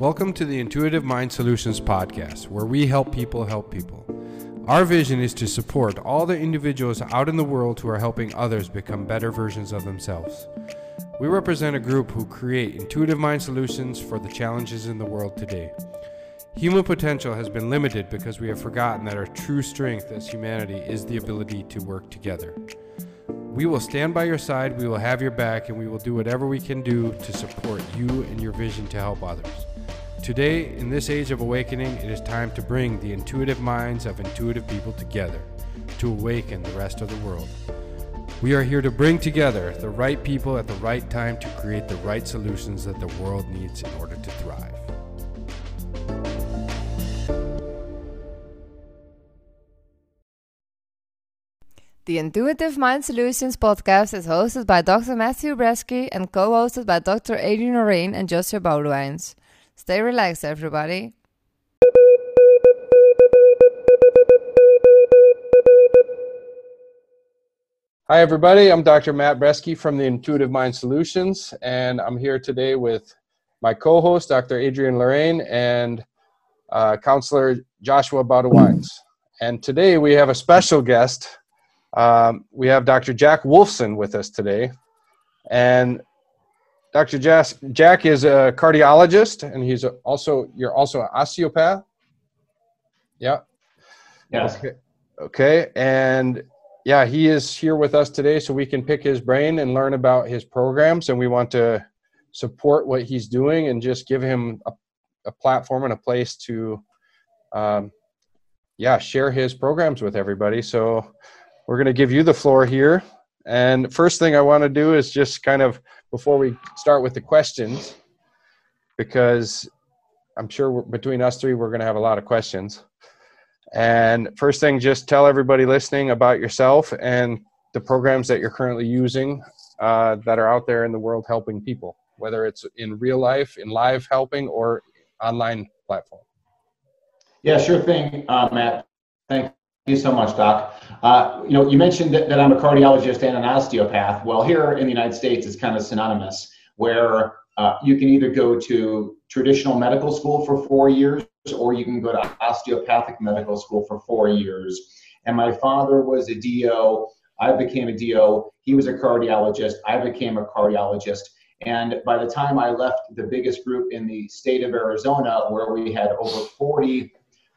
Welcome to the Intuitive Mind Solutions podcast, where we help people help people. Our vision is to support all the individuals out in the world who are helping others become better versions of themselves. We represent a group who create intuitive mind solutions for the challenges in the world today. Human potential has been limited because we have forgotten that our true strength as humanity is the ability to work together. We will stand by your side, we will have your back, and we will do whatever we can do to support you and your vision to help others. Today, in this age of awakening, it is time to bring the intuitive minds of intuitive people together to awaken the rest of the world. We are here to bring together the right people at the right time to create the right solutions that the world needs in order to thrive. The Intuitive Mind Solutions podcast is hosted by Dr. Matthew Bresky and co hosted by Dr. Adrian Lorraine and Joshua Boudewijns. Stay relaxed, everybody. Hi, everybody. I'm Dr. Matt Bresky from the Intuitive Mind Solutions, and I'm here today with my co host, Dr. Adrian Lorraine, and uh, counselor Joshua Boudewijns. And today we have a special guest. Um, we have Dr. Jack Wolfson with us today. And Dr. Jack, Jack is a cardiologist, and he's also you're also an osteopath. Yeah. Yes. Okay. Okay. And yeah, he is here with us today, so we can pick his brain and learn about his programs. And we want to support what he's doing and just give him a, a platform and a place to, um, yeah, share his programs with everybody. So we're going to give you the floor here. And first thing I want to do is just kind of before we start with the questions, because I'm sure between us three, we're going to have a lot of questions. And first thing, just tell everybody listening about yourself and the programs that you're currently using uh, that are out there in the world helping people, whether it's in real life, in live helping, or online platform. Yeah, sure thing, uh, Matt. Thank you so much, Doc. Uh, you know, you mentioned that, that, I'm a cardiologist and an osteopath. Well, here in the United States, it's kind of synonymous, where uh, you can either go to traditional medical school for four years, or you can go to osteopathic medical school for four years. And my father was a DO. I became a DO. He was a cardiologist. I became a cardiologist. And by the time I left the biggest group in the state of Arizona, where we had over 40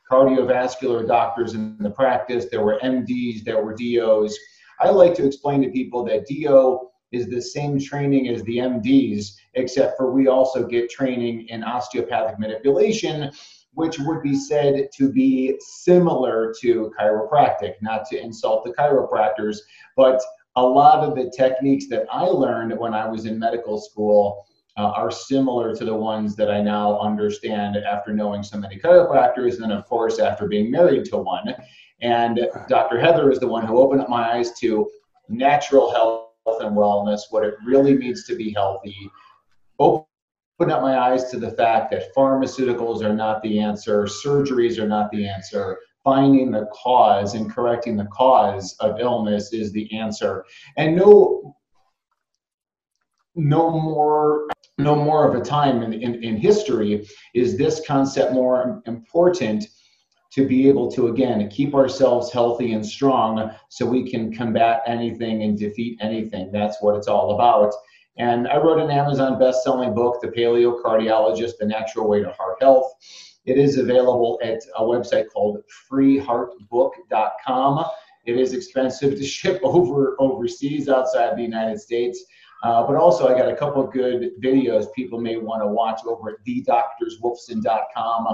cardiovascular doctors in the practice, there were MDs, there were DOs. I like to explain to people that DO is the same training as the MDs, except for we also get training in osteopathic manipulation, which would be said to be similar to chiropractic, not to insult the chiropractors, but a lot of the techniques that I learned when I was in medical school uh, are similar to the ones that I now understand after knowing so many chiropractors, and of course, after being married to one. And Dr. Heather is the one who opened up my eyes to natural health and wellness, what it really means to be healthy. Open up my eyes to the fact that pharmaceuticals are not the answer, surgeries are not the answer. Finding the cause and correcting the cause of illness is the answer. And no no more no mm-hmm. more of a time in, in, in history is this concept more important to be able to again keep ourselves healthy and strong so we can combat anything and defeat anything? That's what it's all about. And i wrote an amazon best-selling book the paleo cardiologist the natural way to heart health. It is available at a website called freeheartbook.com it is expensive to ship over overseas outside the united states uh, but also, I got a couple of good videos people may want to watch over at thedoctorswolfson.com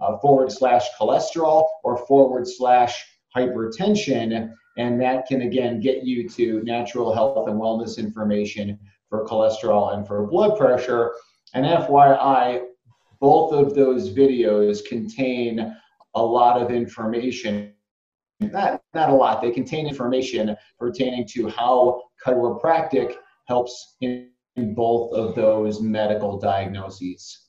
uh, forward slash cholesterol or forward slash hypertension. And that can, again, get you to natural health and wellness information for cholesterol and for blood pressure. And FYI, both of those videos contain a lot of information not, not a lot. They contain information pertaining to how chiropractic helps in, both of those medical diagnoses.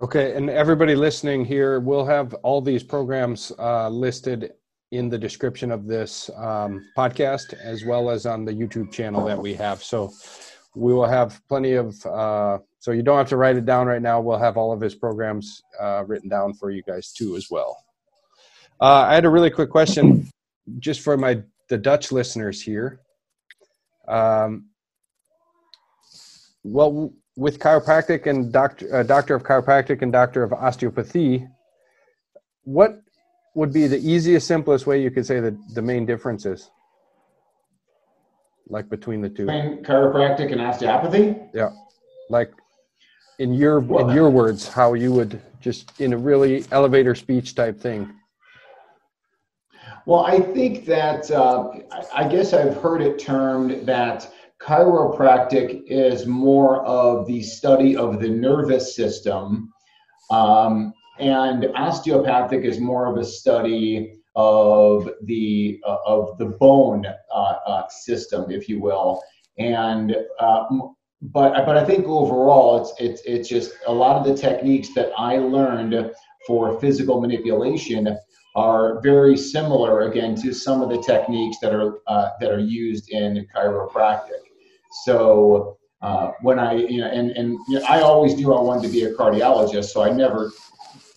Okay, and everybody listening here, we'll have all these programs uh, listed in the description of this um, podcast as well as on the YouTube channel that we have. So we will have plenty of, uh, so you don't have to write it down right now. We'll have all of his programs uh, written down for you guys too as well. Uh, I had a really quick question just for my the Dutch listeners here. Um, well, with chiropractic and doctor, uh, doctor of chiropractic and doctor of osteopathy, what would be the easiest, simplest way you could say that the main differences, like between the two? Between chiropractic and osteopathy. Yeah, like in your well, in your words, how you would just in a really elevator speech type thing. Well, I think that uh, I guess I've heard it termed that chiropractic is more of the study of the nervous system. Um, and osteopathic is more of a study of the uh, of the bone uh, uh, system, if you will. And uh, but but I think overall, it's it's it's just a lot of the techniques that I learned for physical manipulation are very similar again to some of the techniques that are uh, that are used in chiropractic. So uh, when I you know and and you know, I always knew I wanted to be a cardiologist, so I never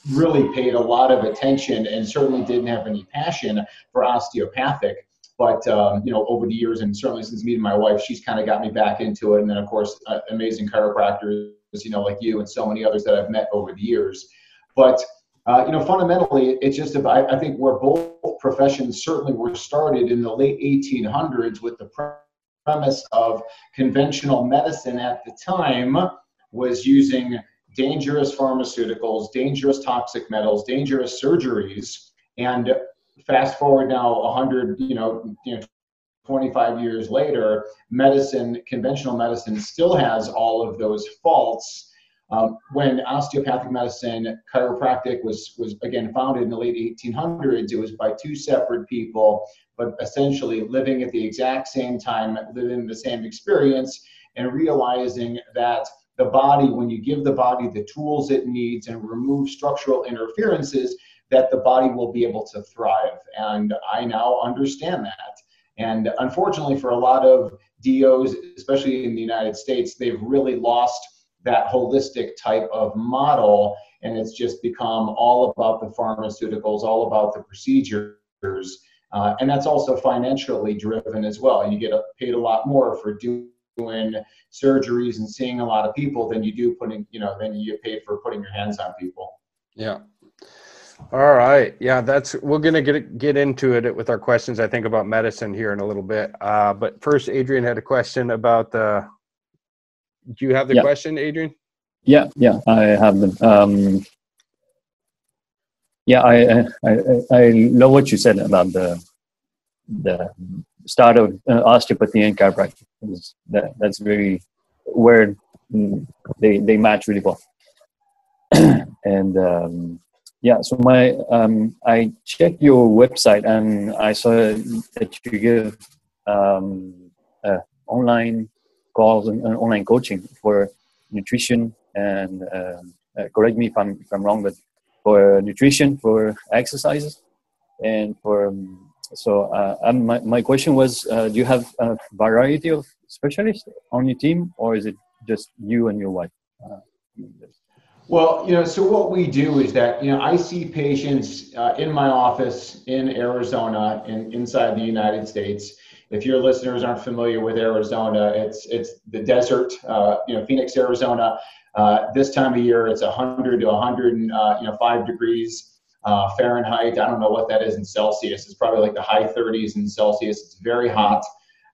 really paid a lot of attention and certainly didn't have any passion for osteopathic. But um, you know, over the years, and certainly since meeting my wife, she's kind of got me back into it. And then, of course, uh, amazing chiropractors, you know, like you and so many others that I've met over the years. But uh, you know, fundamentally, it's just about. I think where both professions certainly were started in the late 1800s with the premise of conventional medicine at the time was using dangerous pharmaceuticals, dangerous toxic metals, dangerous surgeries. And fast forward now 100, you know, you know 25 years later, medicine, conventional medicine still has all of those faults. Um, when osteopathic medicine, chiropractic was, was again founded in the late 1800s, it was by two separate people, but essentially living at the exact same time, living the same experience, and realizing that the body, when you give the body the tools it needs and remove structural interferences, that the body will be able to thrive. And I now understand that. And unfortunately, for a lot of DOs, especially in the United States, they've really lost that holistic type of model. And it's just become all about the pharmaceuticals, all about the procedures. Uh, and that's also financially driven as well. You get paid a lot more for doing surgeries and seeing a lot of people than you do putting, you know, than you get paid for putting your hands on people. Yeah. All right. Yeah, that's we're gonna get get into it with our questions. I think about medicine here in a little bit. Uh, but first, Adrian had a question about the. Do you have the yeah. question, Adrian? Yeah, yeah, I have them. Um, yeah, I, I I love what you said about the the start of uh, osteopathy and chiropractic. That, that's very where they they match really well. and um, yeah, so my um, I checked your website and I saw that you give um, uh, online calls and, and, online coaching for nutrition and um, uh, correct me if I'm if I'm wrong, but for nutrition, for exercises, and for um, so uh, my, my question was, uh, do you have a variety of specialists on your team or is it just you and your wife? Uh, well, you know, so what we do is that, you know, I see patients uh, in my office in Arizona and in, inside the United States. If your listeners aren't familiar with Arizona, it's it's the desert, uh, you know, Phoenix, Arizona. Uh, this time of year, it's 100 to 100 and, you know, five degrees uh, Fahrenheit. I don't know what that is in Celsius. It's probably like the high 30s in Celsius. It's very hot,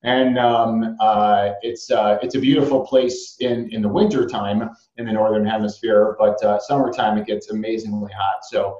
and um, uh, it's uh, it's a beautiful place in in the winter time in the northern hemisphere. But uh, summertime it gets amazingly hot. So.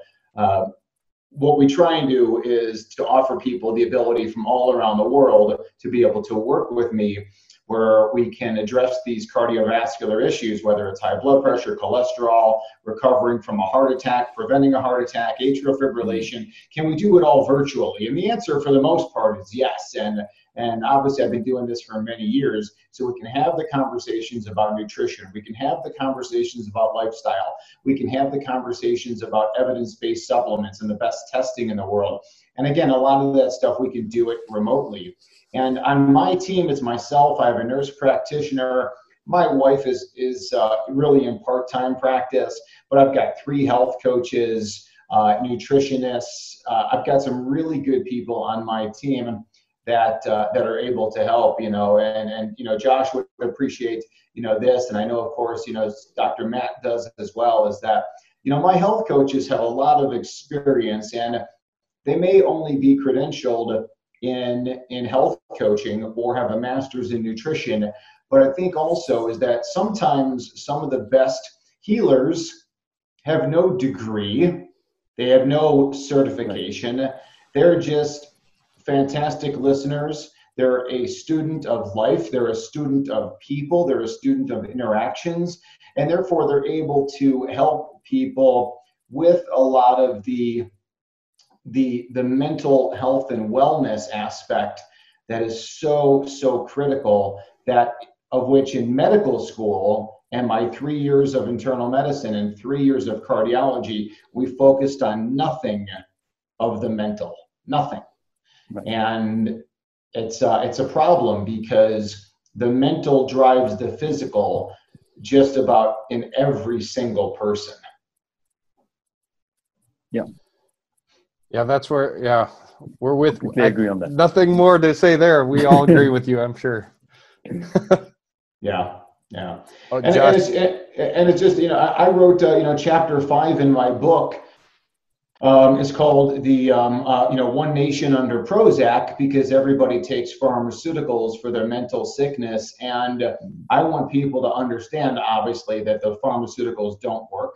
What we try and do is to offer people the ability from all around the world to be able to work with me where we can address these cardiovascular issues, whether it's high blood pressure, cholesterol, recovering from a heart attack, preventing a heart attack, atrial fibrillation. Can we do it all virtually? And the answer for the most part is yes. And and obviously, I've been doing this for many years. So we can have the conversations about nutrition. We can have the conversations about lifestyle. We can have the conversations about evidence based supplements and the best testing in the world. And again, a lot of that stuff we can do it remotely. And on my team, it's myself. I have a nurse practitioner. My wife is is uh, really in part time practice, but I've got three health coaches, uh, nutritionists. Uh, I've got some really good people on my team that uh, that are able to help. You know, and and you know, Josh would appreciate you know this, and I know of course you know Dr. Matt does as well. Is that you know my health coaches have a lot of experience and they may only be credentialed in in health coaching or have a master's in nutrition but i think also is that sometimes some of the best healers have no degree they have no certification they're just fantastic listeners. They're a student of life. They're a student of people. They're a student of interactions. And therefore they're able to help people with a lot of the the the mental health and wellness aspect that is so so critical that of which in medical school and my three years of internal medicine and three years of cardiology we focused on nothing of the mental nothing right. and it's uh, it's a problem because the mental drives the physical just about in every single person yeah yeah, that's where. Yeah, we're with. I agree on that. Nothing more to say there. We all agree with you, I'm sure. yeah, yeah. Oh, and, and, it's, and, it's, just you know I, I wrote uh, you know chapter five in my book. Um, it's called the um, uh, you know One Nation Under Prozac because everybody takes pharmaceuticals for their mental sickness, and I want people to understand obviously that the pharmaceuticals don't work.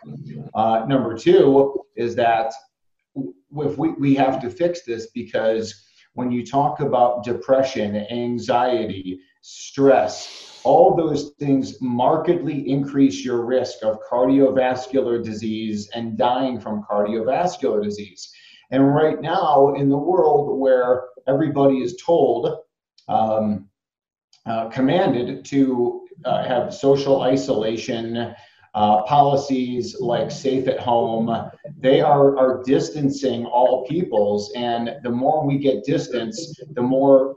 Uh, number two is that if we, we have to fix this because when you talk about depression, anxiety, stress, all those things markedly increase your risk of cardiovascular disease and dying from cardiovascular disease. And right now, in the world where everybody is told, um, uh, commanded to uh, have social isolation, uh, policies like safe at home, they are, are distancing all peoples. And the more we get distance, the more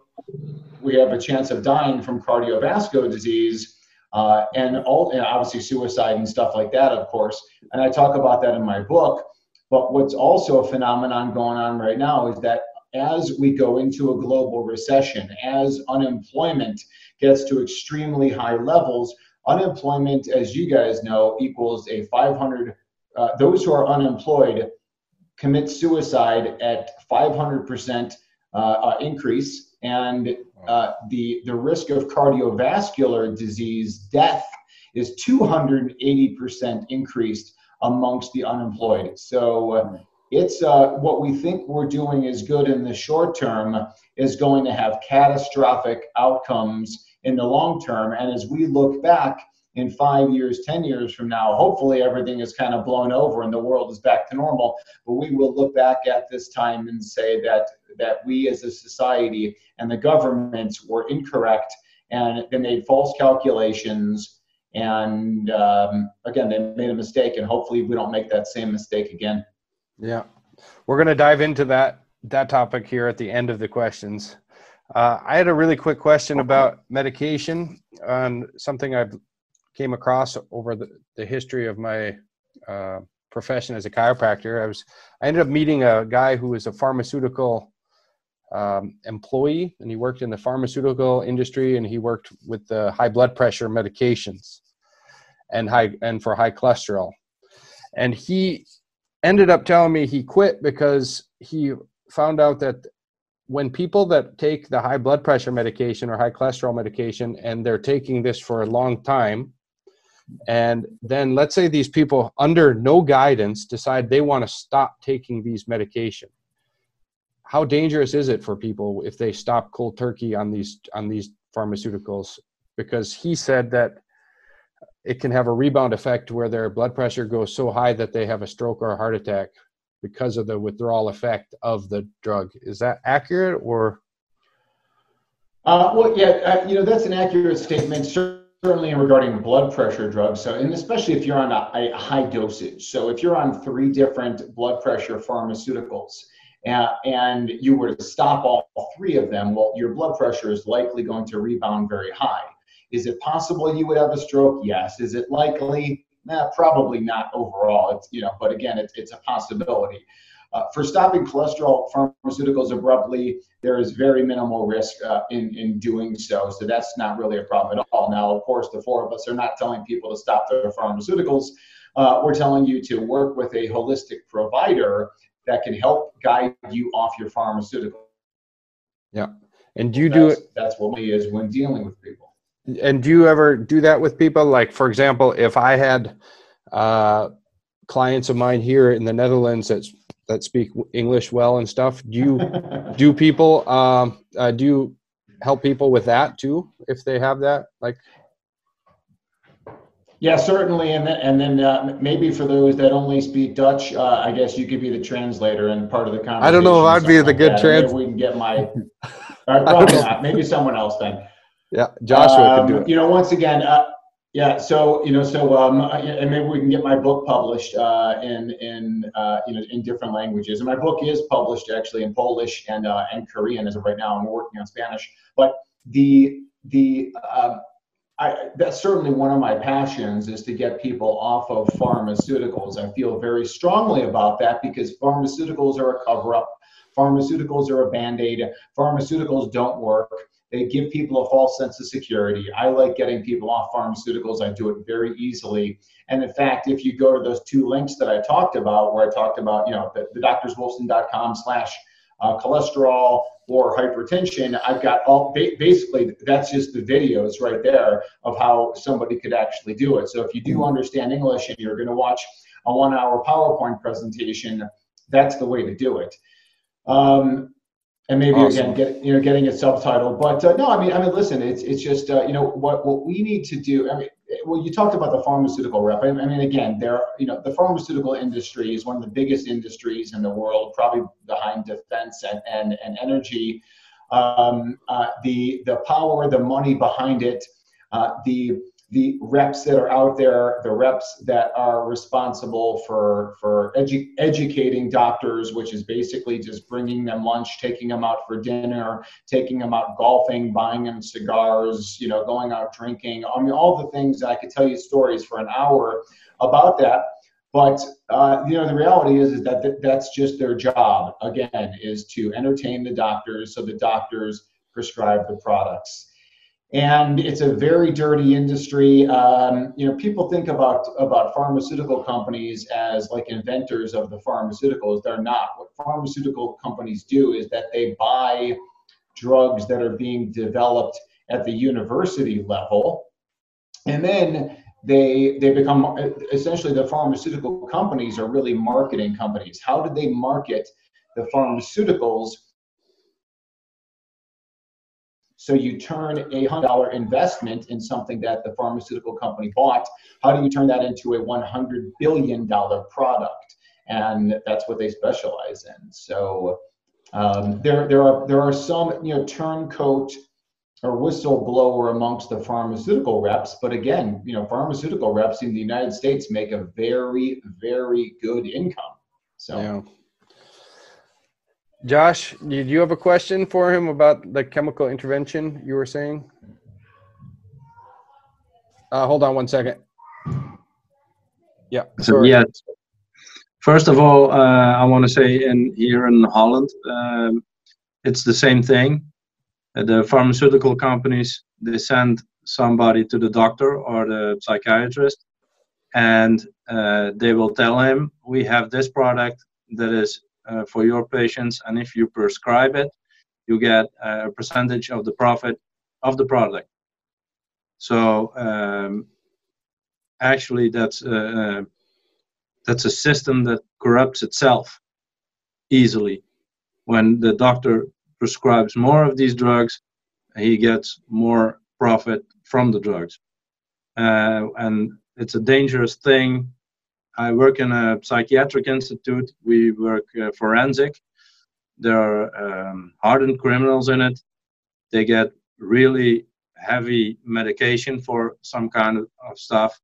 we have a chance of dying from cardiovascular disease. Uh, and, all, and obviously suicide and stuff like that, of course. And I talk about that in my book. But what's also a phenomenon going on right now is that as we go into a global recession, as unemployment gets to extremely high levels, Unemployment, as you guys know, equals a 500. Uh, those who are unemployed commit suicide at 500% uh, uh, increase, and uh, the the risk of cardiovascular disease death is 280% increased amongst the unemployed. So uh, it's uh, what we think we're doing is good in the short term is going to have catastrophic outcomes in the long term. And as we look back in five years, 10 years from now, hopefully everything is kind of blown over and the world is back to normal. But we will look back at this time and say that, that we as a society and the governments were incorrect and they made false calculations. And um, again, they made a mistake, and hopefully we don't make that same mistake again. Yeah. We're going to dive into that that topic here at the end of the questions. Uh, I had a really quick question about medication on something I've came across over the, the history of my uh, profession as a chiropractor. I was I ended up meeting a guy who was a pharmaceutical um, employee, and he worked in the pharmaceutical industry, and he worked with the high blood pressure medications and high and for high cholesterol. And he ended up telling me he quit because he found out that when people that take the high blood pressure medication or high cholesterol medication and they're taking this for a long time and then let's say these people under no guidance decide they want to stop taking these medication how dangerous is it for people if they stop cold turkey on these on these pharmaceuticals because he said that it can have a rebound effect where their blood pressure goes so high that they have a stroke or a heart attack because of the withdrawal effect of the drug. Is that accurate or? Uh, well, yeah, uh, you know, that's an accurate statement, certainly regarding blood pressure drugs. So, and especially if you're on a, a high dosage. So, if you're on three different blood pressure pharmaceuticals and, and you were to stop all three of them, well, your blood pressure is likely going to rebound very high. Is it possible you would have a stroke? Yes. Is it likely? Nah, probably not overall. It's you know, but again, it's it's a possibility. Uh, for stopping cholesterol pharmaceuticals abruptly, there is very minimal risk uh, in, in doing so. So that's not really a problem at all. Now, of course, the four of us are not telling people to stop their pharmaceuticals. Uh, we're telling you to work with a holistic provider that can help guide you off your pharmaceutical. Yeah. And do you do it? That's what we is when dealing with people. And do you ever do that with people? Like, for example, if I had uh, clients of mine here in the Netherlands that's that speak English well and stuff. Do you do people um, uh, do you help people with that too if they have that like? Yeah, certainly, and then, and then uh, maybe for those that only speak Dutch, uh, I guess you could be the translator and part of the conversation. I don't know if I'd be the like good translator. We can get my. probably not. Maybe someone else then. Yeah, Joshua um, could do it. You know, once again, uh, yeah, so you know, so um, and maybe we can get my book published uh, in in uh, you know in different languages. And my book is published actually in Polish and uh, and Korean as of right now. I'm working on Spanish, but the the uh, I, that's certainly one of my passions is to get people off of pharmaceuticals. I feel very strongly about that because pharmaceuticals are a cover up. Pharmaceuticals are a band aid. Pharmaceuticals don't work. They give people a false sense of security. I like getting people off pharmaceuticals. I do it very easily. And in fact, if you go to those two links that I talked about, where I talked about, you know, the, the doctorswolfson.com slash uh, cholesterol or hypertension, I've got all basically that's just the videos right there of how somebody could actually do it. So if you do understand English and you're going to watch a one hour PowerPoint presentation, that's the way to do it. Um, and maybe awesome. again get you know getting it subtitled but uh, no i mean i mean listen it's it's just uh, you know what what we need to do i mean well you talked about the pharmaceutical rep I, I mean again there you know the pharmaceutical industry is one of the biggest industries in the world probably behind defense and and, and energy um, uh, the the power the money behind it uh, the the reps that are out there, the reps that are responsible for for edu- educating doctors, which is basically just bringing them lunch, taking them out for dinner, taking them out golfing, buying them cigars, you know, going out drinking. I mean, all the things I could tell you stories for an hour about that. But uh, you know, the reality is, is that th- that's just their job. Again, is to entertain the doctors, so the doctors prescribe the products and it's a very dirty industry. Um, you know, people think about about pharmaceutical companies as like inventors of the pharmaceuticals. They're not. What pharmaceutical companies do is that they buy drugs that are being developed at the university level, and then they they become essentially the pharmaceutical companies are really marketing companies. How do they market the pharmaceuticals so you turn a hundred dollar investment in something that the pharmaceutical company bought. How do you turn that into a one hundred billion dollar product? And that's what they specialize in. So um, there there are there are some you know turncoat or whistleblower amongst the pharmaceutical reps, but again, you know, pharmaceutical reps in the United States make a very very good income. So. Yeah. Josh, did you have a question for him about the chemical intervention you were saying? Uh, hold on one second. Yeah. Sorry. Yeah. First of all, uh, I want to say in here in Holland, um, it's the same thing. Uh, the pharmaceutical companies they send somebody to the doctor or the psychiatrist, and uh, they will tell him, "We have this product that is for your patients and if you prescribe it you get a percentage of the profit of the product. So um, actually that's a, uh, that's a system that corrupts itself easily. When the doctor prescribes more of these drugs he gets more profit from the drugs. Uh, and it's a dangerous thing I work in a psychiatric institute. We work uh, forensic. There are um, hardened criminals in it. They get really heavy medication for some kind of, stuff.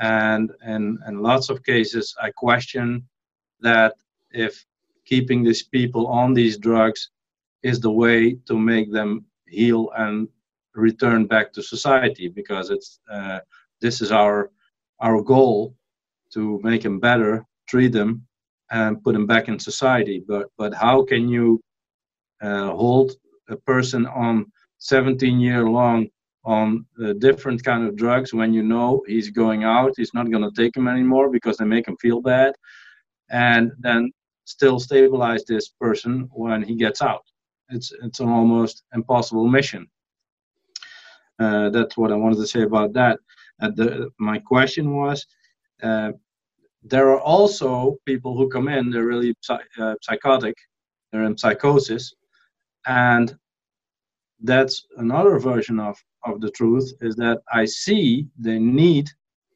And in, in lots of cases, I question that if keeping these people on these drugs is the way to make them heal and return back to society because it's uh, this is our our goal to make them better treat them and put them back in society. But but how can you uh, hold a person on 17 year long on uh, different kind of drugs when you know he's going out he's not going to take them anymore because they make him feel bad and then still stabilize this person when he gets out? It's it's an almost impossible mission. Uh, that's what i wanted to say about that. And the, my question was uh, there are also people who come in they're really uh, psychotic they're in psychosis and that's another version of of the truth is that i see they need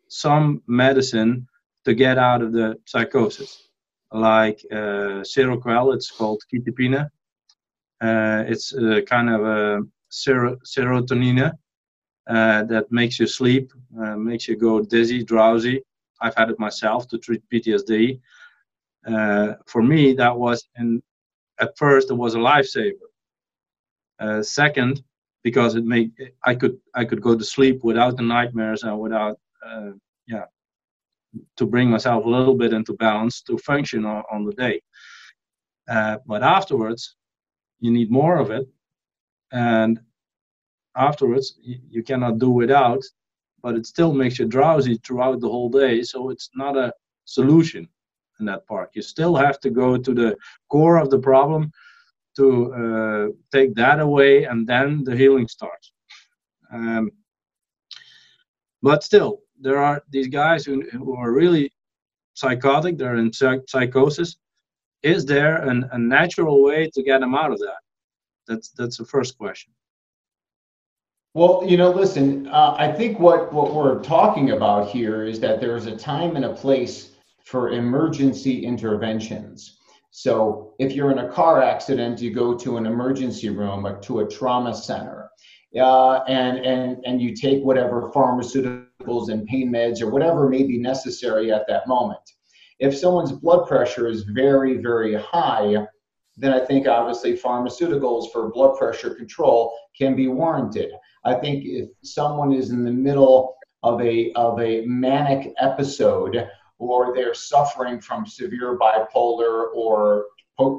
some medicine to get out of the psychosis. Like uh, seroquel it's called quetiapine uh, it's a kind of a ser- serotonin uh, that makes you sleep uh, makes you go dizzy drowsy i've had it myself to treat ptsd uh, for me that was in at first it was a lifesaver uh, second, because it made I could I could go to sleep without the nightmares and without uh, yeah to bring myself a little bit into balance to function on, on the day. Uh, but afterwards, you need more of it, and afterwards you, you cannot do without. But it still makes you drowsy throughout the whole day, so it's not a solution in that part. You still have to go to the core of the problem to uh, take that away and then the healing starts. Um, but still there are these guys who, who are really psychotic they're in psych- psychosis. Is there an, a natural way to get them out of that? That's that's the first question well, you know, listen, uh, I think what, what we're talking about here is that there's a time and a place for emergency interventions. So if you're in a car accident, you go to an emergency room or to a trauma center. Uh, and, and, and you take whatever pharmaceuticals and pain meds or whatever may be necessary at that moment. If someone's blood pressure is very, very high, then I think obviously pharmaceuticals for blood pressure control can be warranted. I think if someone is in the middle of a, of a manic episode or they're suffering from severe bipolar or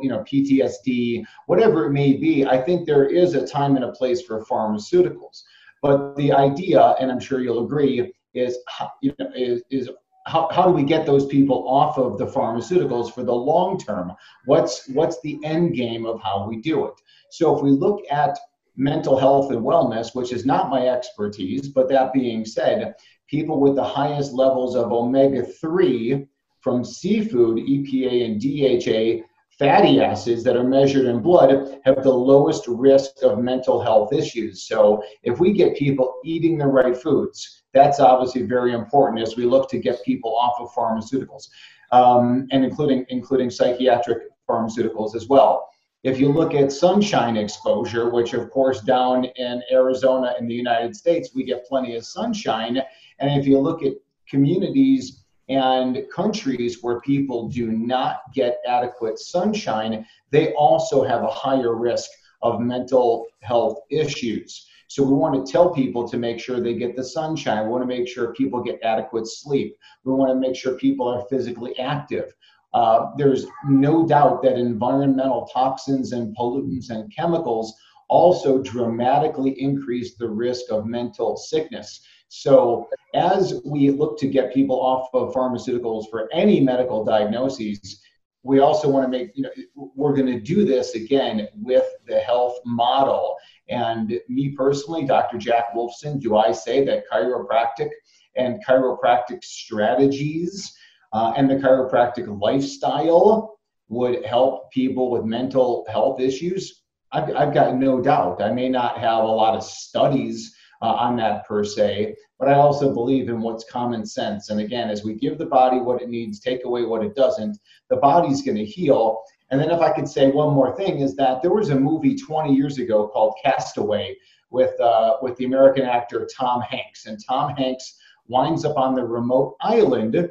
you know PTSD, whatever it may be, I think there is a time and a place for pharmaceuticals. But the idea, and I'm sure you'll agree, is you know is, is how, how do we get those people off of the pharmaceuticals for the long term? What's what's the end game of how we do it? So if we look at mental health and wellness, which is not my expertise, but that being said, people with the highest levels of omega 3 from seafood, EPA and DHA fatty acids that are measured in blood have the lowest risk of mental health issues. So, if we get people eating the right foods, that's obviously very important as we look to get people off of pharmaceuticals, um, and including including psychiatric pharmaceuticals as well. If you look at sunshine exposure, which of course down in Arizona in the United States, we get plenty of sunshine, and if you look at communities and countries where people do not get adequate sunshine, they also have a higher risk of mental health issues. So we want to tell people to make sure they get the sunshine. We want to make sure people get adequate sleep. We want to make sure people are physically active. Uh, there's no doubt that environmental toxins and pollutants and chemicals also dramatically increase the risk of mental sickness. So, as we look to get people off of pharmaceuticals for any medical diagnoses, we also want to make, you know, we're going to do this again with the health model. And me personally, Dr. Jack Wolfson, do I say that chiropractic and chiropractic strategies uh, and the chiropractic lifestyle would help people with mental health issues? I've, I've got no doubt. I may not have a lot of studies uh, on that per se. But I also believe in what's common sense. And again, as we give the body what it needs, take away what it doesn't, the body's going to heal. And then, if I could say one more thing, is that there was a movie 20 years ago called Castaway with uh, with the American actor Tom Hanks, and Tom Hanks winds up on the remote island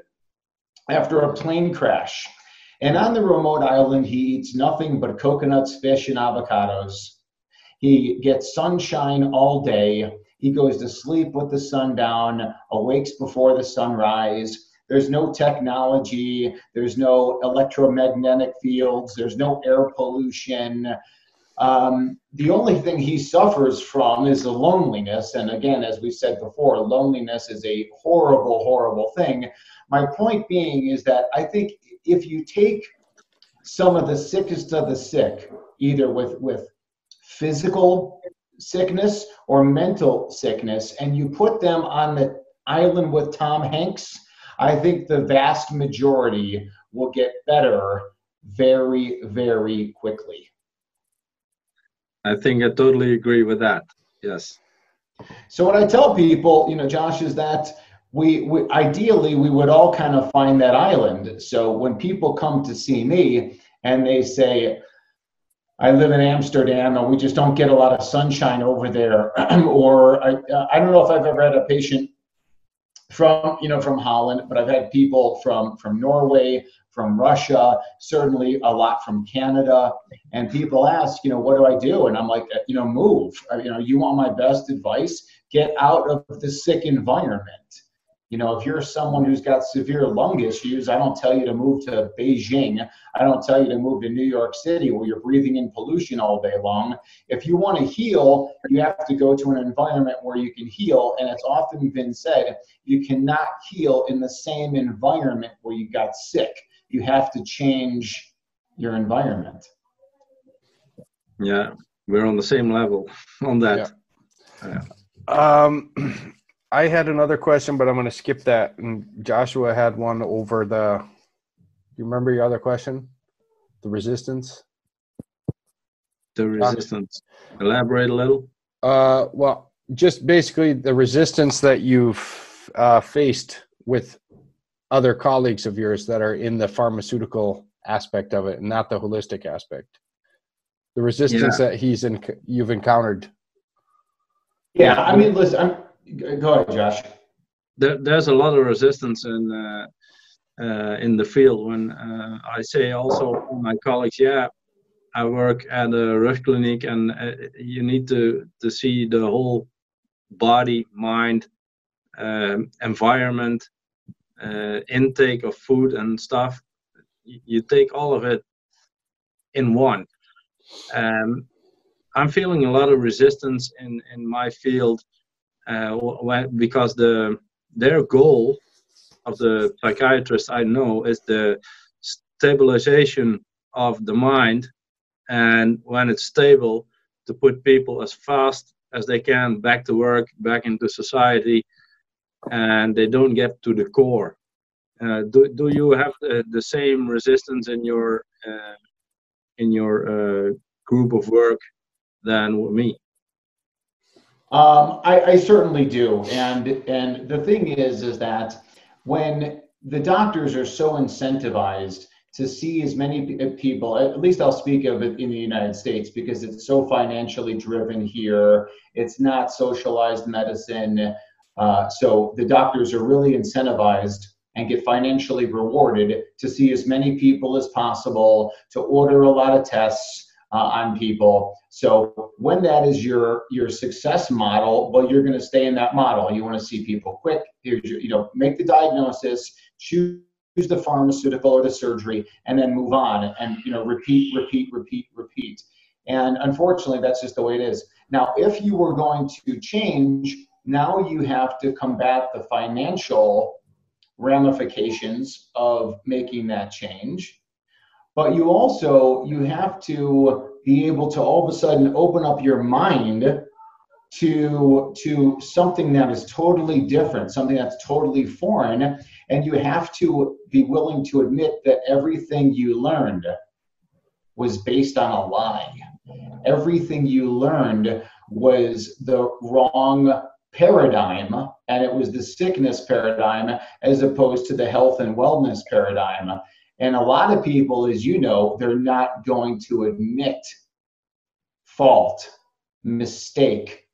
after a plane crash. And on the remote island, he eats nothing but coconuts, fish, and avocados. He gets sunshine all day. He goes to sleep with the sun down, awakes before the sunrise. There's no technology, there's no electromagnetic fields, there's no air pollution. Um, the only thing he suffers from is the loneliness. And again, as we said before, loneliness is a horrible, horrible thing. My point being is that I think if you take some of the sickest of the sick, either with, with physical sickness or mental sickness, and you put them on the island with Tom Hanks, I think the vast majority will get better very, very quickly. I think I totally agree with that. Yes. So what I tell people, you know, Josh, is that we, we ideally we would all kind of find that island. So when people come to see me and they say, I live in Amsterdam and we just don't get a lot of sunshine over there, or I, I don't know if I've ever had a patient from you know from Holland, but I've had people from from Norway, from Russia, certainly a lot from Canada. And people ask, you know, what do I do? And I'm like, you know, move. Uh, you know, you want my best advice? Get out of the sick environment. You know, if you're someone who's got severe lung issues, I don't tell you to move to Beijing. I don't tell you to move to New York City where you're breathing in pollution all day long. If you want to heal, you have to go to an environment where you can heal. And it's often been said you cannot heal in the same environment where you got sick you have to change your environment. Yeah, we're on the same level on that. Yeah. yeah. Um, I had another question, but I'm going to skip that. And Joshua had one over the. You remember your other question? The resistance. The resistance. Elaborate a little. Uh, well, just basically the resistance that you've uh, faced with other colleagues of yours that are in the pharmaceutical aspect of it and not the holistic aspect the resistance yeah. that he's in you've encountered yeah i mean listen I'm, go ahead josh. There, there's a lot of resistance in uh, uh, in the field when uh, i say also my colleagues yeah i work at a rush clinic and uh, you need to to see the whole body mind um, environment uh, intake of food and stuff. You take all of it in one. Um, i'm feeling a lot of resistance in in my field because the their goal of the psychiatrists i know is the stabilization of the mind and when it's stable to put people as fast as they can back to work back into society and they don't get to the core. Uh, do, do you have the, the same resistance in your uh, in your uh, group of work than me? Um, I, I, certainly do, and and the thing is, is that when the doctors are so incentivized to see as many people, at least I'll speak of it in the United States because it's so financially driven here. It's not socialized medicine. Uh, so the doctors are really incentivized and get financially rewarded to see as many people as possible, to order a lot of tests uh, on people. So when that is your your success model, well, you're going to stay in that model. You want to see people quick. Your, you know, make the diagnosis, choose the pharmaceutical or the surgery, and then move on and you know repeat, repeat, repeat, repeat. And unfortunately, that's just the way it is. Now, if you were going to change now you have to combat the financial ramifications of making that change. But you also you have to be able to all of a sudden open up your mind to to something that is totally different, something that's totally foreign, and you have to be willing to admit that everything you learned was based on a lie. Everything you learned was the wrong paradigm, and it was the sickness paradigm as opposed to the health and wellness paradigm. And a lot of people, as you know, they're not going to admit fault, mistake,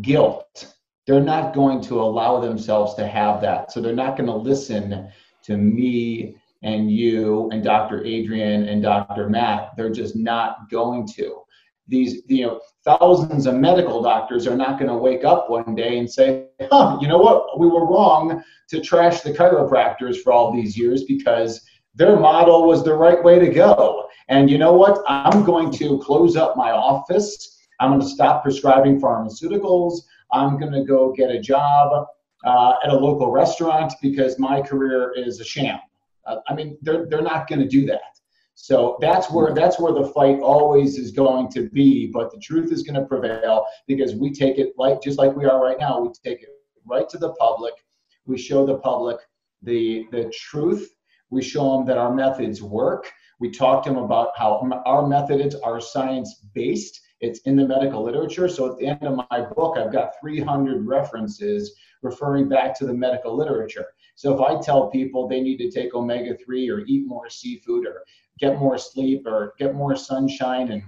guilt. They're not going to allow themselves to have that. So they're not going to listen to me and you and Dr. Adrian and Dr. Matt. They're just not going to. These, you know, thousands of medical doctors are not going to wake up one day and say, huh, you know what, we were wrong to trash the chiropractors for all these years because their model was the right way to go. And you know what? I'm going to close up my office. I'm going to stop prescribing pharmaceuticals. I'm going to go get a job uh, at a local restaurant because my career is a sham. Uh, I mean, they're, they're not going to do that. So that's where that's where the fight always is going to be. But the truth is going to prevail because we take it like just like we are right now. We take it right to the public. We show the public the the truth. We show them that our methods work. We talk to them about how our methods are science based. It's in the medical literature. So at the end of my book, I've got 300 references referring back to the medical literature. So if I tell people they need to take omega 3 or eat more seafood or get more sleep or get more sunshine and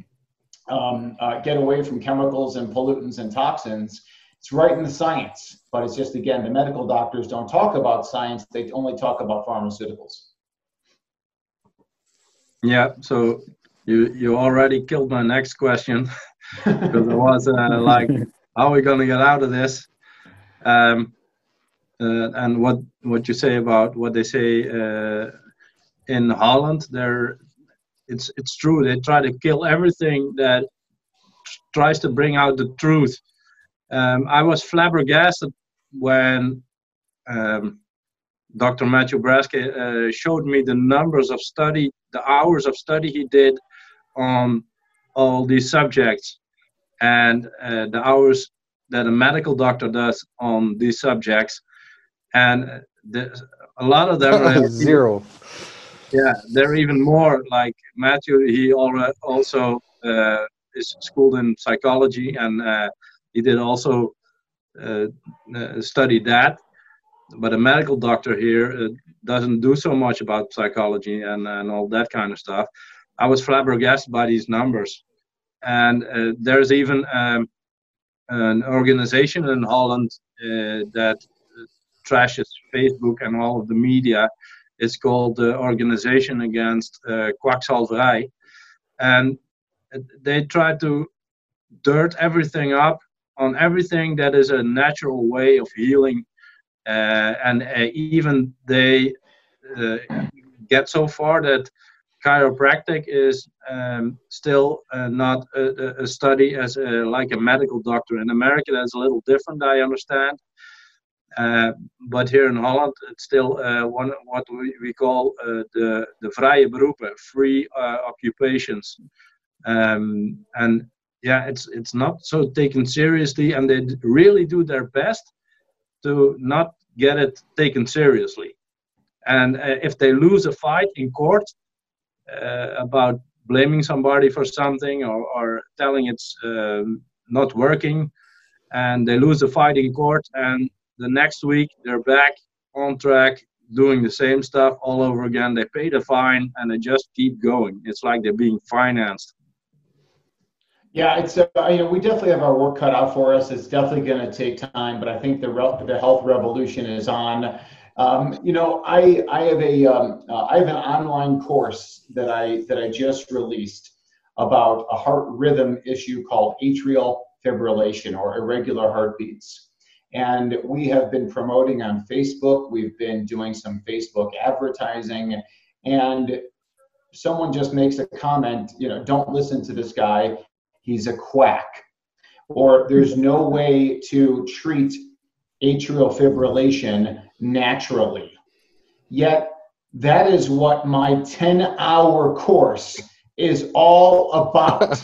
um, uh, get away from chemicals and pollutants and toxins, it's right in the science. But it's just, again, the medical doctors don't talk about science, they only talk about pharmaceuticals. Yeah, so you you already killed my next question because it was uh, like, how are we going to get out of this? Um, uh, and what what you say about what they say uh, in Holland, they're it's it's true. They try to kill everything that tries to bring out the truth. Um, I was flabbergasted when um, Dr. Matthew Braske uh, showed me the numbers of study, the hours of study he did on all these subjects, and uh, the hours that a medical doctor does on these subjects and the, a lot of them are zero. Yeah, they're even more like Matthew. He also uh, is schooled in psychology, and uh, he did also uh, uh, study that. But a medical doctor here uh, doesn't do so much about psychology and, and all that kind of stuff. I was flabbergasted by these numbers, and uh, there's even um, an organization in Holland that trashes Facebook and all of the media. It's called the Organization Against uh, Kwakzalverij. And they try to dirt everything up on everything that is a natural way of healing. Uh, and uh, even they uh, get so far that chiropractic is um, still uh, not a, a, study as a, like a medical doctor. In America, that's a little different, I understand. Uh, but here in Holland, it's still uh, one what we, we call uh, the the vrije beroepen, free occupations, um, and yeah, it's it's not so taken seriously, and they really do their best to not get it taken seriously. And uh, if they lose a fight in court uh, about blaming somebody for something or, or telling it's um, not working, and they lose the fight in court, and the next week they're back on track doing the same stuff all over again. They pay the fine and they just keep going. It's like they're being financed. Yeah, it's uh, you know we definitely have our work cut out for us. It's definitely going to take time, but I think the re- the health revolution is on. Um, you know, I I have a um, uh, I have an online course that I that I just released about a heart rhythm issue called atrial fibrillation or irregular heartbeats. And we have been promoting on Facebook. We've been doing some Facebook advertising. And someone just makes a comment, you know, don't listen to this guy. He's a quack. Or there's no way to treat atrial fibrillation naturally. Yet, that is what my 10 hour course is all about.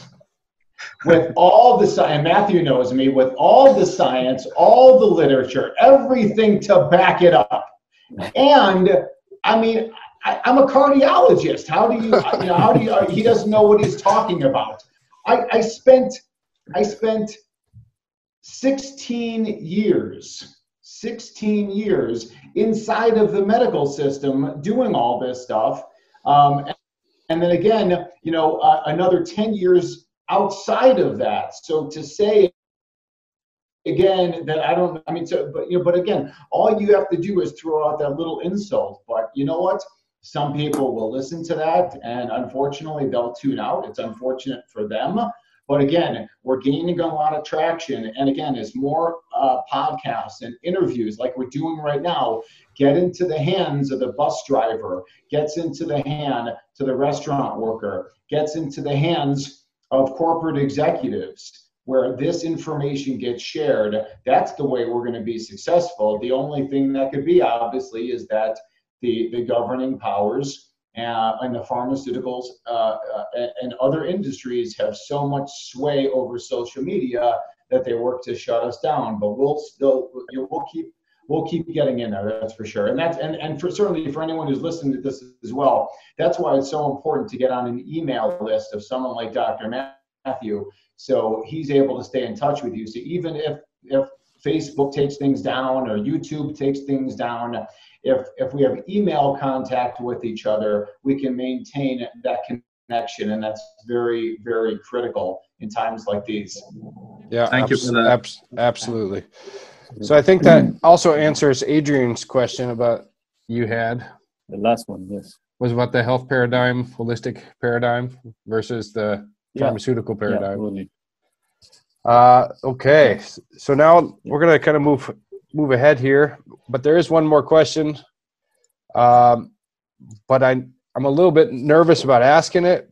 with all the science, Matthew knows me, with all the science, all the literature, everything to back it up. And I mean, I, am a cardiologist. How do you, you know, how do you, he doesn't know what he's talking about. I, I spent, I spent 16 years, 16 years inside of the medical system doing all this stuff. Um, and, then again, you know, uh, another 10 years outside of that. So to say again that I don't, I mean, so, but you know, but again, all you have to do is throw out that little insult. But you know what? Some people will listen to that, and unfortunately, they'll tune out. It's unfortunate for them. But again, we're gaining a lot of traction. And again, as more uh, podcasts and interviews like we're doing right now get into the hands of the bus driver, gets into the hand to the restaurant worker, gets into the hands of corporate executives, where this information gets shared, that's the way we're going to be successful. The only thing that could be, obviously, is that the, the governing powers uh, and the pharmaceuticals uh, uh, and other industries have so much sway over social media that they work to shut us down. But we'll still we'll keep we'll keep getting in there. That's for sure. And that's and and for certainly for anyone who's listening to this as well, that's why it's so important to get on an email list of someone like Dr. Matthew, so he's able to stay in touch with you. So even if if Facebook takes things down or YouTube takes things down, if if we have email contact with each other, we can maintain that connection, and that's very very critical in times like these. Yeah, thank abs- you for that. Abs- absolutely. So I think that also answers Adrian's question about you had the last one. Yes, was about the health paradigm, holistic paradigm versus the yeah. pharmaceutical paradigm. Yeah, uh, okay, so now we're gonna kind of move move ahead here, but there is one more question. Um, but I I'm a little bit nervous about asking it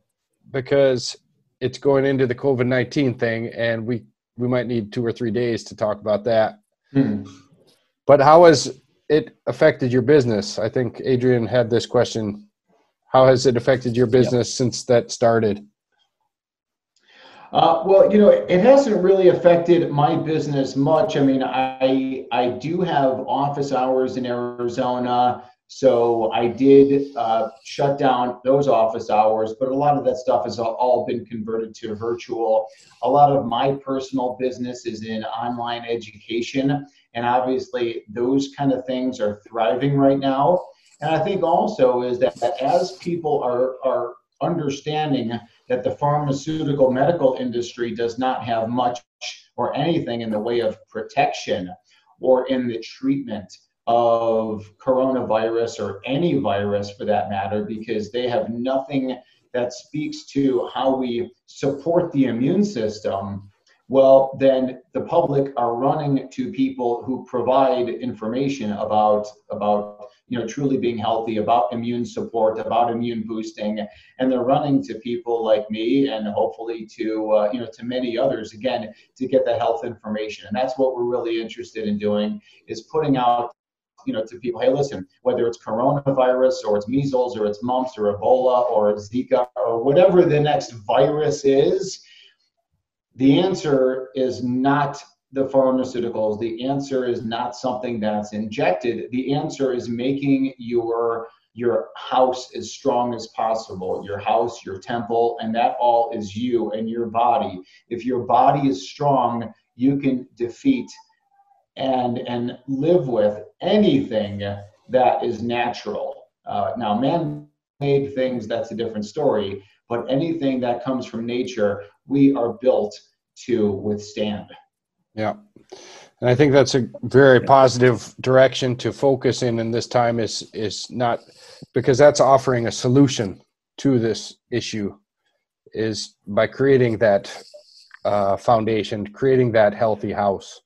because it's going into the COVID nineteen thing, and we we might need two or three days to talk about that. Hmm. But how has it affected your business? I think Adrian had this question. How has it affected your business yep. since that started? Uh, well, you know, it hasn't really affected my business much. I mean, I I do have office hours in Arizona, so I did uh, shut down those office hours, but a lot of that stuff has all been converted to virtual. A lot of my personal business is in online education, and obviously those kind of things are thriving right now. And I think also is that as people are are understanding that the pharmaceutical medical industry does not have much or anything in the way of protection or in the treatment of coronavirus or any virus for that matter, because they have nothing that speaks to how we support the immune system. Well, then the public are running to people who provide information about about you know truly being healthy about immune support about immune boosting. And they're running to people like me and hopefully to uh, you know to many others again to get the health information. And that's what we're really interested in doing is putting out you know to people hey listen whether it's coronavirus or it's measles or it's mumps or ebola or zika or whatever the next virus is the answer is not the pharmaceuticals. The answer is not something that's injected. The answer is making your your house as strong as possible. Your house, your temple, and that all is you and your body. If your body is strong, you can defeat and and live with anything that is natural. Uh, now, man-made things that's a different story. But anything that comes from nature, we are built to withstand. Yeah. And I think that's a very positive direction to focus in in this time is is not because that's offering a solution to this issue is by creating that uh, foundation, creating that healthy house.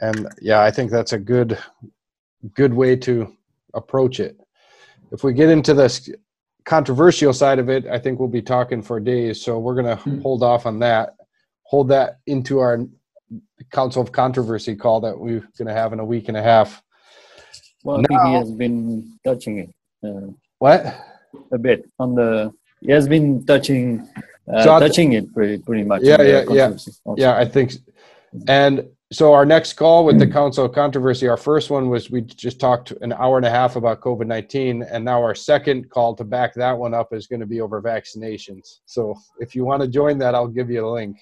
And yeah, I think that's a good good way to approach it. If we get into this controversial side of it, I think we'll be talking for days. So we're going to hmm. hold off on that. Hold that into our Council of Controversy call that we're going to have in a week and a half. Well, now, he has been touching it. Uh, what? A bit on the. He has been touching, uh, so touching it pretty pretty much. Yeah, yeah, yeah. Yeah, I think. And so our next call with the Council of Controversy, our first one was we just talked an hour and a half about COVID nineteen, and now our second call to back that one up is going to be over vaccinations. So if you want to join that, I'll give you a link.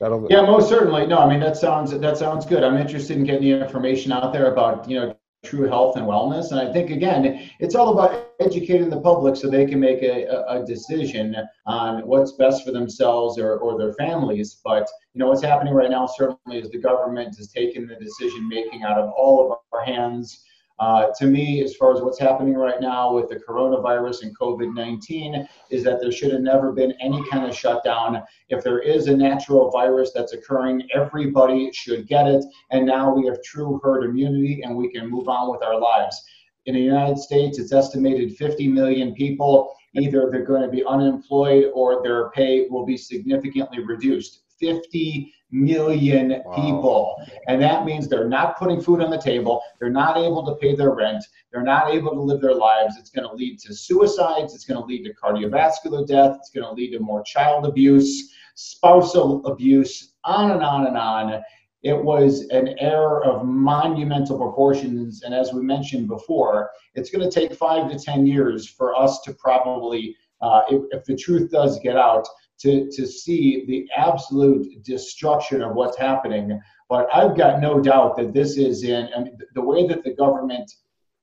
That'll, yeah, most certainly. No, I mean that sounds that sounds good. I'm interested in getting the information out there about you know true health and wellness, and I think again it's all about educating the public so they can make a, a decision on what's best for themselves or, or their families. But you know what's happening right now certainly is the government is taking the decision making out of all of our hands. Uh, to me, as far as what's happening right now with the coronavirus and COVID 19, is that there should have never been any kind of shutdown. If there is a natural virus that's occurring, everybody should get it. And now we have true herd immunity and we can move on with our lives. In the United States, it's estimated 50 million people. Either they're going to be unemployed or their pay will be significantly reduced. 50 million wow. people. And that means they're not putting food on the table. They're not able to pay their rent. They're not able to live their lives. It's going to lead to suicides. It's going to lead to cardiovascular death. It's going to lead to more child abuse, spousal abuse, on and on and on. It was an error of monumental proportions. And as we mentioned before, it's going to take five to 10 years for us to probably, uh, if, if the truth does get out, to, to see the absolute destruction of what's happening. But I've got no doubt that this is in I mean, the way that the government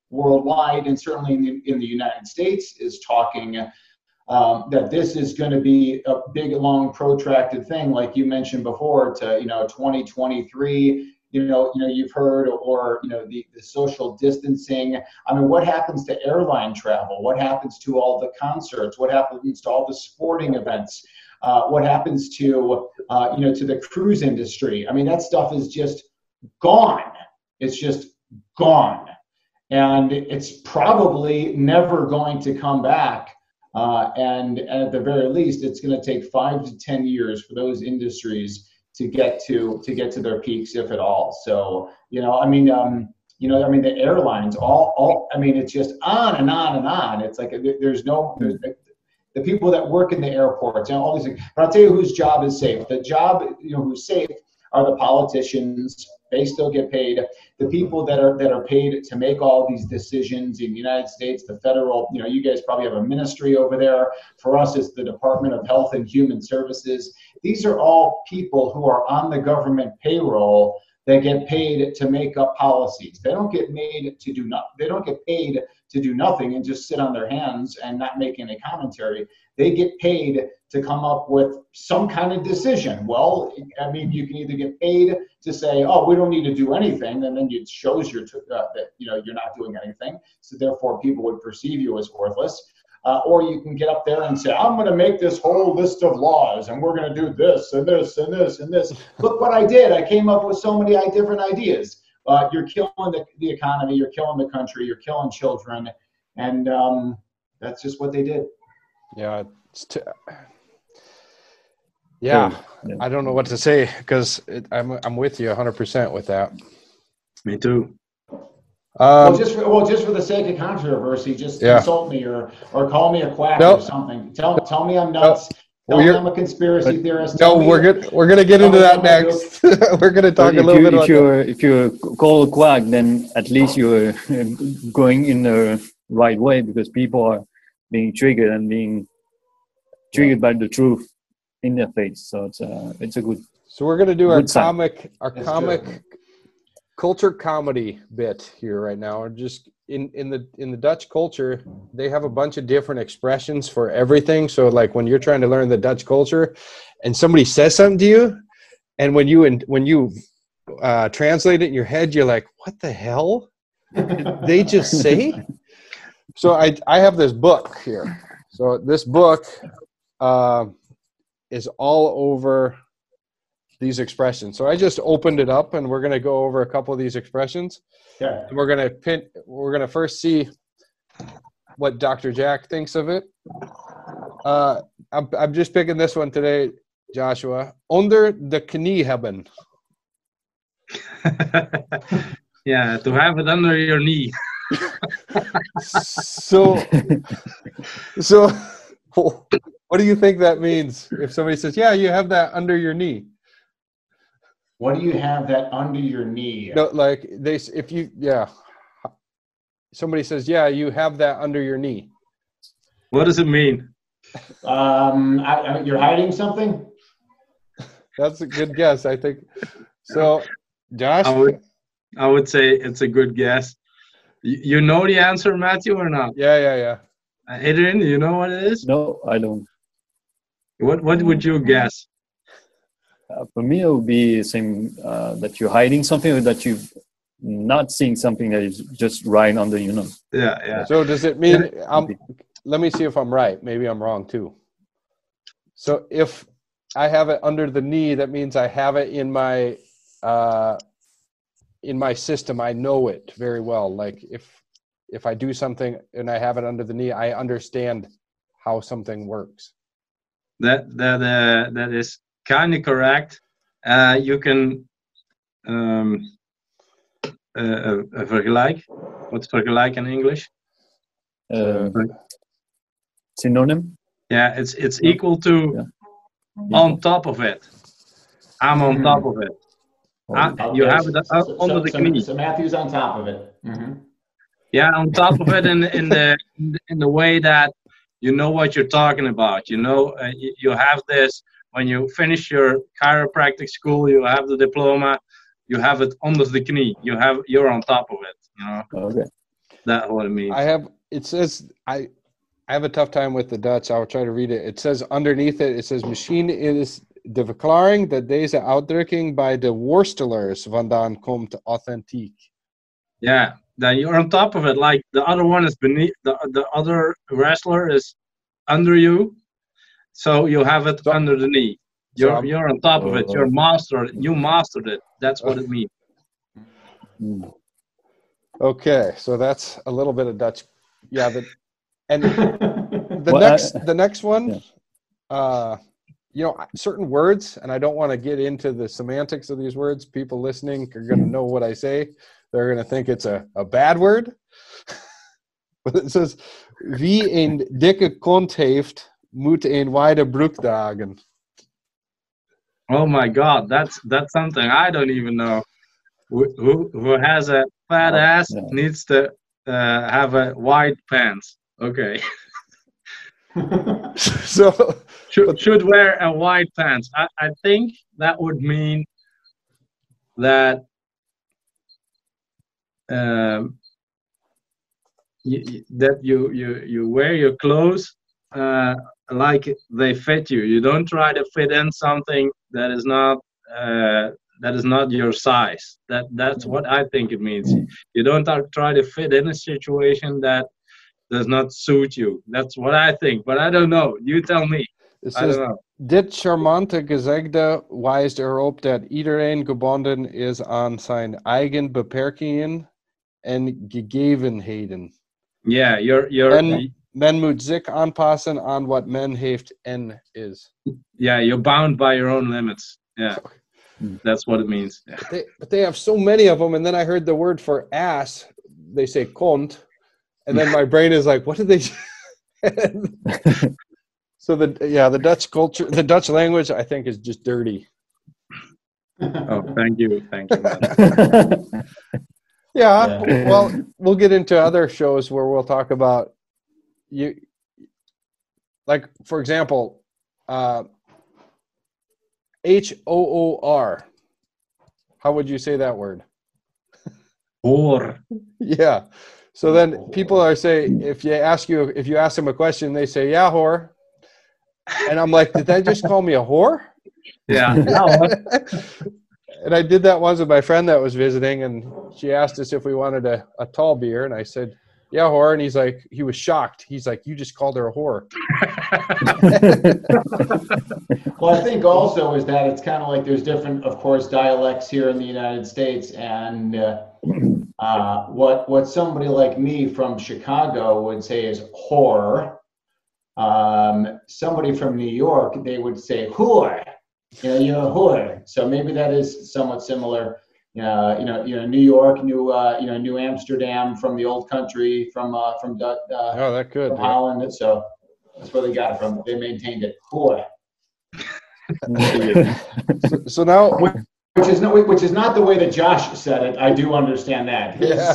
worldwide and certainly in the, in the United States is talking. Um, that this is going to be a big, long, protracted thing, like you mentioned before, to you know 2023 you know, you know, you've heard, or you know, the, the social distancing. I mean, what happens to airline travel? What happens to all the concerts? What happens to all the sporting events? Uh, what happens to uh, you know to the cruise industry. I mean, that stuff is just gone. It's just gone, and it's probably never going to come back. Uh, and, and at the very least, it's going to take five to ten years for those industries to get to to get to their peaks, if at all. So you know, I mean. Um, you know, I mean, the airlines, all, all, I mean, it's just on and on and on. It's like there's no, there's, the people that work in the airports, and all these things. But I'll tell you whose job is safe. The job, you know, who's safe are the politicians. They still get paid. The people that are that are paid to make all these decisions in the United States, the federal, you know, you guys probably have a ministry over there. For us, it's the Department of Health and Human Services. These are all people who are on the government payroll that get paid to make up policies. They don't get made to do not. They don't get paid to do nothing and just sit on their hands and not make any commentary. They get paid to come up with some kind of decision. Well, I mean, you can either get paid to say, "Oh, we don't need to do anything," and then it shows you uh, that you know you're not doing anything. So therefore, people would perceive you as worthless. Uh, or you can get up there and say, I'm going to make this whole list of laws and we're going to do this and this and this and this. Look what I did. I came up with so many different ideas uh, you're killing the, the economy, you're killing the country, you're killing children, and um, that's just what they did. Yeah, t- yeah, yeah, I don't know what to say because I'm I'm with you 100 percent with that. Me too. Um, well, just for, well, just for the sake of controversy, just yeah. consult me or or call me a quack nope. or something. Tell tell me I'm nuts. Nope. Don't well, I'm a conspiracy theorist. No, we're good. We're gonna get into that next. we're gonna talk a little you, bit if you're if you're called quack, then at least you're going in the right way because people are being triggered and being triggered by the truth in their face. So it's a it's a good. So we're gonna do our comic our That's comic good. Culture comedy bit here right now, and just in in the in the Dutch culture, they have a bunch of different expressions for everything. So like when you're trying to learn the Dutch culture, and somebody says something to you, and when you and when you uh, translate it in your head, you're like, "What the hell did they just say?" so I I have this book here. So this book uh, is all over these expressions. So I just opened it up, and we're going to go over a couple of these expressions. Yeah. And we're going to pin. We're going to first see what Dr. Jack thinks of it. Uh, I'm I'm just picking this one today, Joshua. Under the knee heaven. yeah, to have it under your knee. so, so, what do you think that means? If somebody says, "Yeah, you have that under your knee," What do you have that under your knee? No, like they, if you, yeah, somebody says, yeah, you have that under your knee. What does it mean? Um, I, I, you're hiding something. That's a good guess, I think. So, Josh, I would, I would say it's a good guess. You, you know the answer, Matthew, or not? Yeah, yeah, yeah. Uh, Adrian, you know what it is? No, I don't. What What would you guess? Uh, for me, it would be same uh, that you're hiding something or that you not seeing something that is just right under your nose. Yeah, yeah. So does it mean um let me see if I'm right. Maybe I'm wrong too. So if I have it under the knee, that means I have it in my uh in my system. I know it very well. Like if if I do something and I have it under the knee, I understand how something works. That that uh, that is kind of correct. Uh, you can um, uh, uh, uh, vergelijk. What's vergelijk in English? Uh, synonym. Yeah, it's it's equal to Yeah. on top of it. I'm on top of it. Ah, you Okay, have it so- uh, so- under so- the so- knee. So Matthew's on top of it. Mhm. Yeah, on top of it in in the in the way that you know what you're talking about. You know, uh, you, you have this when you finish your chiropractic school. You have the diploma. You have it under the knee. You have you're on top of it. You know Okay. that's what it means. I have it says I I have a tough time with the Dutch. I'll try to read it. It says underneath it, it says machine is de verklaring dat deze uitdrukking bij de worstelers vandaan komt authentiek. Yeah, then you're on top of it. Like the other one is beneath the the other wrestler is under you, so you have it So- under the knee. You're I'm- you're on top of it. You're mastered. You mastered it. That's what it means. Mm. Okay, so that's a little bit of Dutch. Yeah, the, and the Well, I- next the next one, Yeah. uh, you know, certain words, and I don't want to get into the semantics of these words. People listening are going to know what I say. They're going to think it's a, a bad word. but it says, wie een dikke kont heeft, moet een wijde broek dragen. Oh my God, that's that's something I don't even know. Who who, who has a fat Oh, ass yeah. needs to uh, have a wide pants. Okay, so, should should wear a wide pants. I, I think that would mean that um, y y- that you you you wear your clothes uh, like they fit you. You don't try to fit in something that is not uh, that is not your size. That that's what I think it means. You don't try- to fit in a situation that does not suit you. That's what I think, but I don't know. You tell me. it I says, don't know. Dit charmante gezegde wijst erop dat iedereen gebonden is aan zijn eigen beperkingen en gegevenheden. Yeah, you're you're En men moet zich aanpassen aan wat men heeft en is. yeah you're bound by your own limits. Yeah, that's what it means. Yeah. They, but they have so many of them, and then I heard the word for ass. They say kont, and then my brain is like, "What did they?" so the yeah, the Dutch culture, the Dutch language, I think is just dirty. Oh, thank you, thank you. Yeah, Yeah. well, we'll get into other shows where we'll talk about you, like for example, uh, H O O R. How would you say that word? Or. Yeah. So then people are saying if you ask you if you ask them a question, they say yeah whore, and I'm like, did they just call me a whore? Yeah. and I did that once with my friend that was visiting, and she asked us if we wanted a, a tall beer, and I said, "Yeah, whore." And he's like, he was shocked. He's like, "You just called her a whore." Well, I think also is that it's kind of like there's different, of course, dialects here in the United States, and uh, uh, what what somebody like me from Chicago would say is whore. Um, somebody from New York, they would say whore. You know, you're a whore. So maybe that is somewhat similar. Uh, you know, you know, New York, New, uh, you know, New Amsterdam from the old country, from uh, from Du- uh, Oh, that could. from Holland. So that's where they got it from. They maintained it. Boy. So, so now, Which is no, which is not the way that Josh said it. I do understand that. His, Yeah.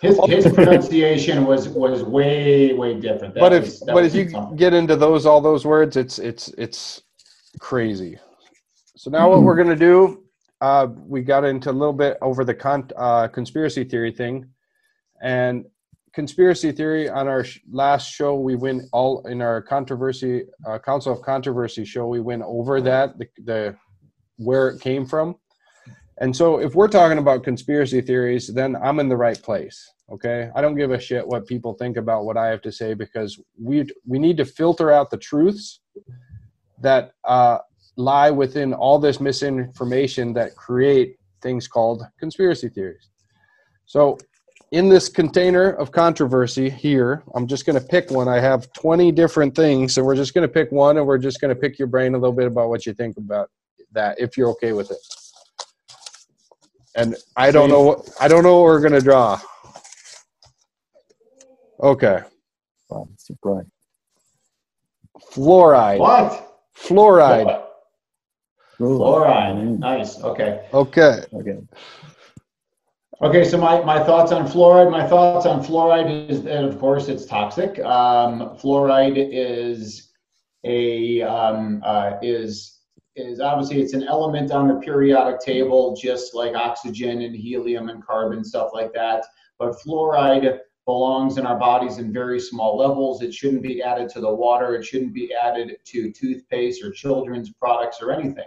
his, his pronunciation was was way way different. That but if was- but if you something. get into those all those words, it's it's it's crazy. So now what we're gonna do, uh, we got into a little bit over the con- uh, conspiracy theory thing, and conspiracy theory on our sh- last show we went all in our controversy uh, council of controversy show we went over that the, the where it came from And so if we're talking about conspiracy theories, then I'm in the right place. Okay. I don't give a shit what people think about what I have to say because we we need to filter out the truths that uh, lie within all this misinformation that create things called conspiracy theories. So in this container of controversy here, I'm just going to pick one. I have 20 different things, so we're just going to pick one, and we're just going to pick your brain a little bit about what you think about that, if you're okay with it. And I don't know what I don't know what we're going to draw. Okay. Wow, bright. Fluoride. What? Fluoride. What? Ooh, Fluoride. mm, Nice. Okay. Okay. Okay. Okay, so my, my thoughts on fluoride. My thoughts on fluoride is that, of course, it's toxic. Um, fluoride is a um, uh, is is obviously it's an element on the periodic table, just like oxygen and helium and carbon stuff like that. But fluoride belongs in our bodies in very small levels. It shouldn't be added to the water. It shouldn't be added to toothpaste or children's products or anything.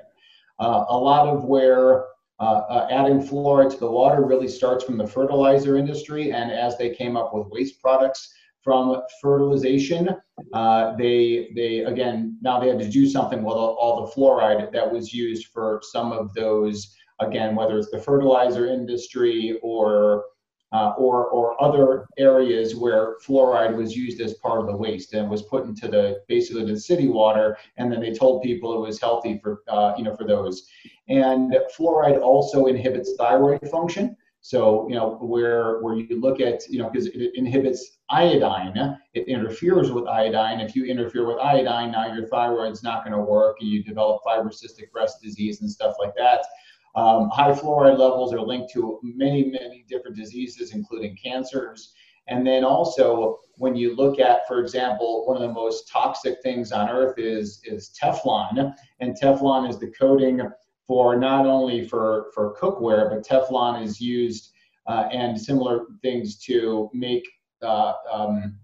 Uh, a lot of where uh, uh, adding fluoride to the water really starts from the fertilizer industry, and as they came up with waste products from fertilization, uh, they they again now they had to do something with all, all the fluoride that was used for some of those again whether it's the fertilizer industry or uh, or or other areas where fluoride was used as part of the waste and was put into the basically the city water, and then they told people it was healthy for uh, you know for those. And fluoride also inhibits thyroid function. So you know where where you look at you know because it inhibits iodine, it interferes with iodine. If you interfere with iodine, now your thyroid's not going to work, and you develop fibrocystic breast disease and stuff like that. Um, high fluoride levels are linked to many, many different diseases, including cancers. And then also, when you look at, for example, one of the most toxic things on earth is, is Teflon. And Teflon is the coating for not only for, for cookware, but Teflon is used uh, and similar things to make uh, um,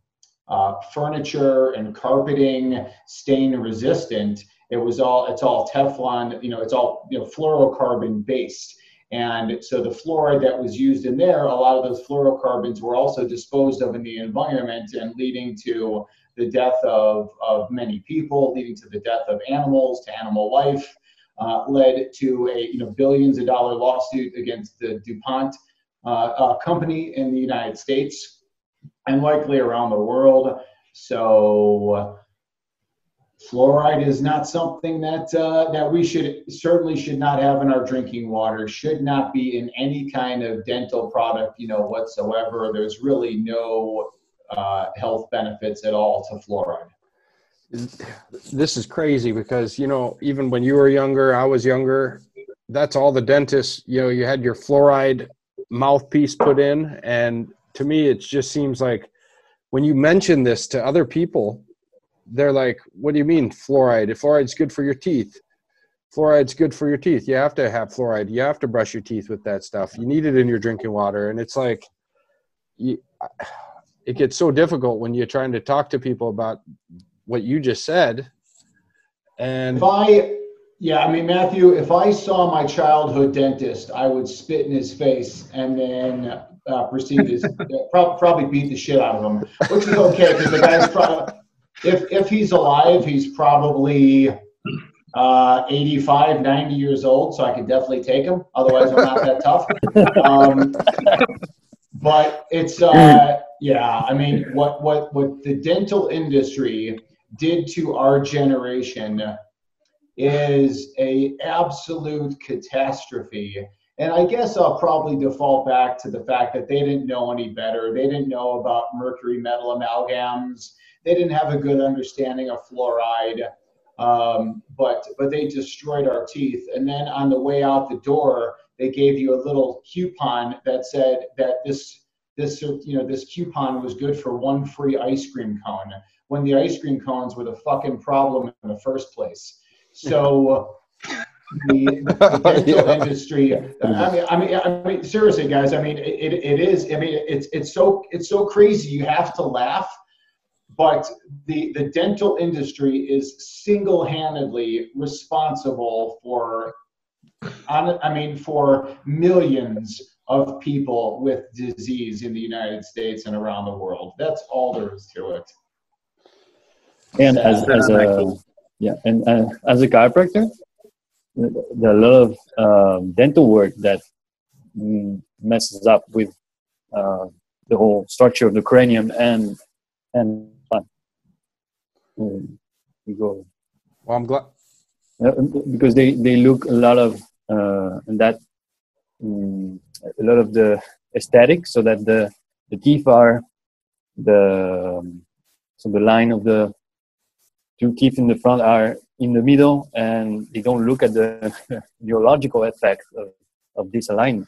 uh, furniture and carpeting stain resistant it was all it's all Teflon, you know, it's all you know fluorocarbon based. And so the fluoride that was used in there, a lot of those fluorocarbons were also disposed of in the environment and leading to the death of, of many people, leading to the death of animals, to animal life, uh, led to a you know billions of dollar lawsuit against the DuPont uh, uh, company in the United States and likely around the world. So fluoride is not something that uh, that we should certainly should not have in our drinking water. Should not be in any kind of dental product you know whatsoever. There's really no uh, health benefits at all to fluoride. This is crazy because you know even when you were younger i was younger that's all the dentists you know you had your fluoride mouthpiece put in. And to me it just seems like when you mention this to other people they're like, what do you mean fluoride? If fluoride's good for your teeth. Fluoride's good for your teeth. You have to have fluoride. You have to brush your teeth with that stuff. You need it in your drinking water. And it's like, you, it gets so difficult when you're trying to talk to people about what you just said. And if I, yeah, I mean, Matthew, if I saw my childhood dentist, I would spit in his face and then uh, proceed to probably beat the shit out of him, which is okay because the guy's probably if if he's alive, he's probably uh, 85, 90 years old, so I could definitely take him. Otherwise, I'm not that tough. Um, but it's uh, yeah. I mean, what what what the dental industry did to our generation is a absolute catastrophe. And I guess I'll probably default back to the fact that they didn't know any better. They didn't know about mercury metal amalgams they didn't have a good understanding of fluoride, um, but but they destroyed our teeth. And then on the way out the door, they gave you a little coupon that said that this this you know this coupon was good for one free ice cream cone when the ice cream cones were the fucking problem in the first place. So. the, the dental yeah. industry. I mean, I mean, I mean, seriously, guys. I mean, it, it is. I mean, it's it's so it's so crazy. You have to laugh but the, the dental industry is single-handedly responsible for on, I mean, for millions of people with disease in the United States and around the world. That's all there is to it. And as, as a yeah, and uh, as a chiropractor, there are a lot of um, dental work that messes up with uh, the whole structure of the cranium and and um, you go. Well, I'm glad uh, because they they look a lot of uh, that um, a lot of the aesthetic, so that the the teeth are the um, so the line of the two teeth in the front are in the middle, and they don't look at the neurological effect of, of this alignment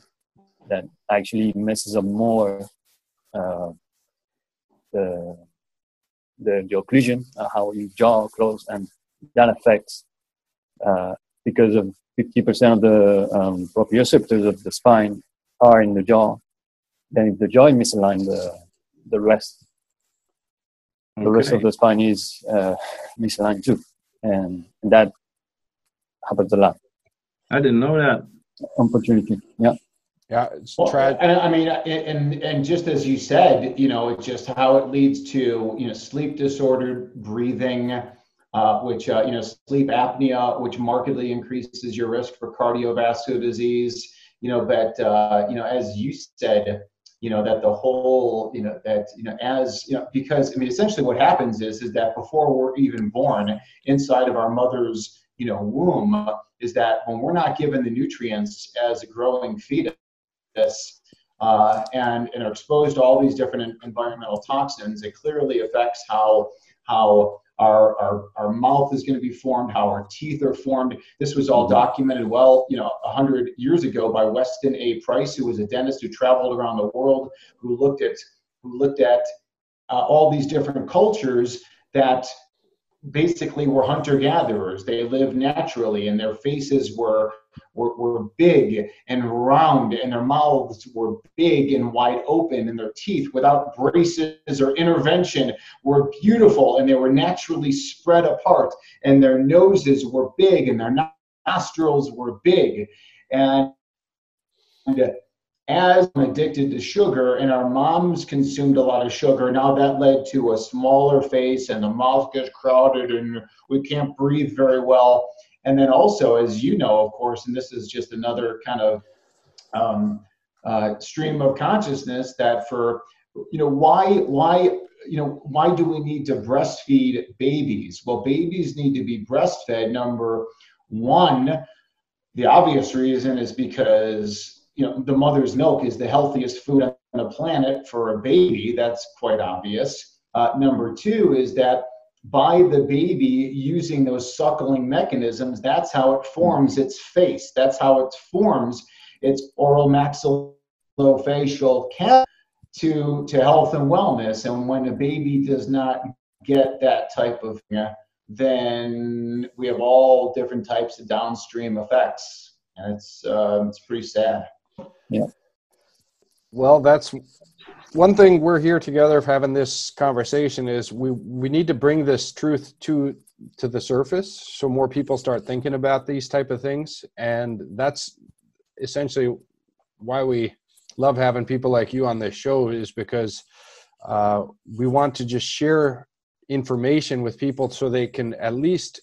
that actually messes up more uh, the, the, the occlusion, uh, how your jaw close, and that affects uh, because of 50% of the um, proprioceptors of the spine are in the jaw. Then if the jaw is misaligned, the, the rest, okay. the rest of the spine is uh, misaligned too, and, and that happens a lot. I didn't know that. Opportunity, yeah. Yeah, it's well, And I mean, and and just as you said, you know, it's just how it leads to you know sleep disordered breathing, uh, which uh, you know sleep apnea, which markedly increases your risk for cardiovascular disease. You know, but uh, you know, as you said, you know that the whole you know that you know as you know because I mean essentially what happens is is that before we're even born inside of our mother's you know womb is that when we're not given the nutrients as a growing fetus this uh, and, and are exposed to all these different environmental toxins, it clearly affects how, how our, our, our mouth is going to be formed, how our teeth are formed. This was all mm-hmm. documented well, you know, 100 years ago by Weston A. Price, who was a dentist who traveled around the world, who looked at, who looked at uh, all these different cultures that basically were hunter gatherers. They lived naturally, and their faces were, were, were big and round, and their mouths were big and wide open, and their teeth, without braces or intervention, were beautiful, and they were naturally spread apart, and their noses were big, and their nostrils were big, and as I'm addicted to sugar and our moms consumed a lot of sugar, now that led to a smaller face and the mouth gets crowded and we can't breathe very well. And then also, as you know, of course, and this is just another kind of um, uh, stream of consciousness that for, you know, why, why, you know, why do we need to breastfeed babies? Well, babies need to be breastfed. Number one, the obvious reason is because you know, the mother's milk is the healthiest food on the planet for a baby. That's quite obvious. Uh, number two is that by the baby using those suckling mechanisms, that's how it forms its face. That's how it forms its oral maxillofacial cap to, to health and wellness. And when a baby does not get that type of, yeah, then we have all different types of downstream effects. And it's, uh, it's pretty sad. Yeah. Well, that's one thing we're here together having this conversation is we we need to bring this truth to to the surface so more people start thinking about these type of things and that's essentially why we love having people like you on this show is because uh, we want to just share information with people so they can at least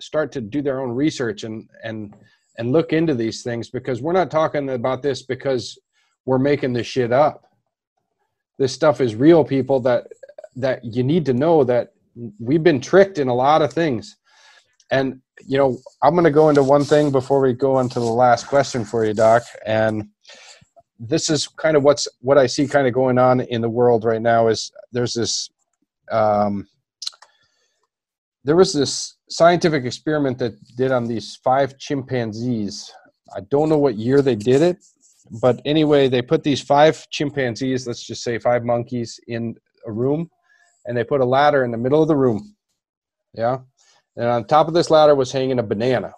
start to do their own research and and and look into these things because we're not talking about this because we're making this shit up. This stuff is real, people. That that you need to know that we've been tricked in a lot of things. And you know, I'm going to go into one thing before we go into the last question for you, Doc. And this is kind of what's what I see kind of going on in the world right now. Is there's this um, there was this scientific experiment that did on these five chimpanzees. I don't know what year they did it, but anyway, they put these five chimpanzees, let's just say five monkeys, in a room, and they put a ladder in the middle of the room. Yeah. And on top of this ladder was hanging a banana.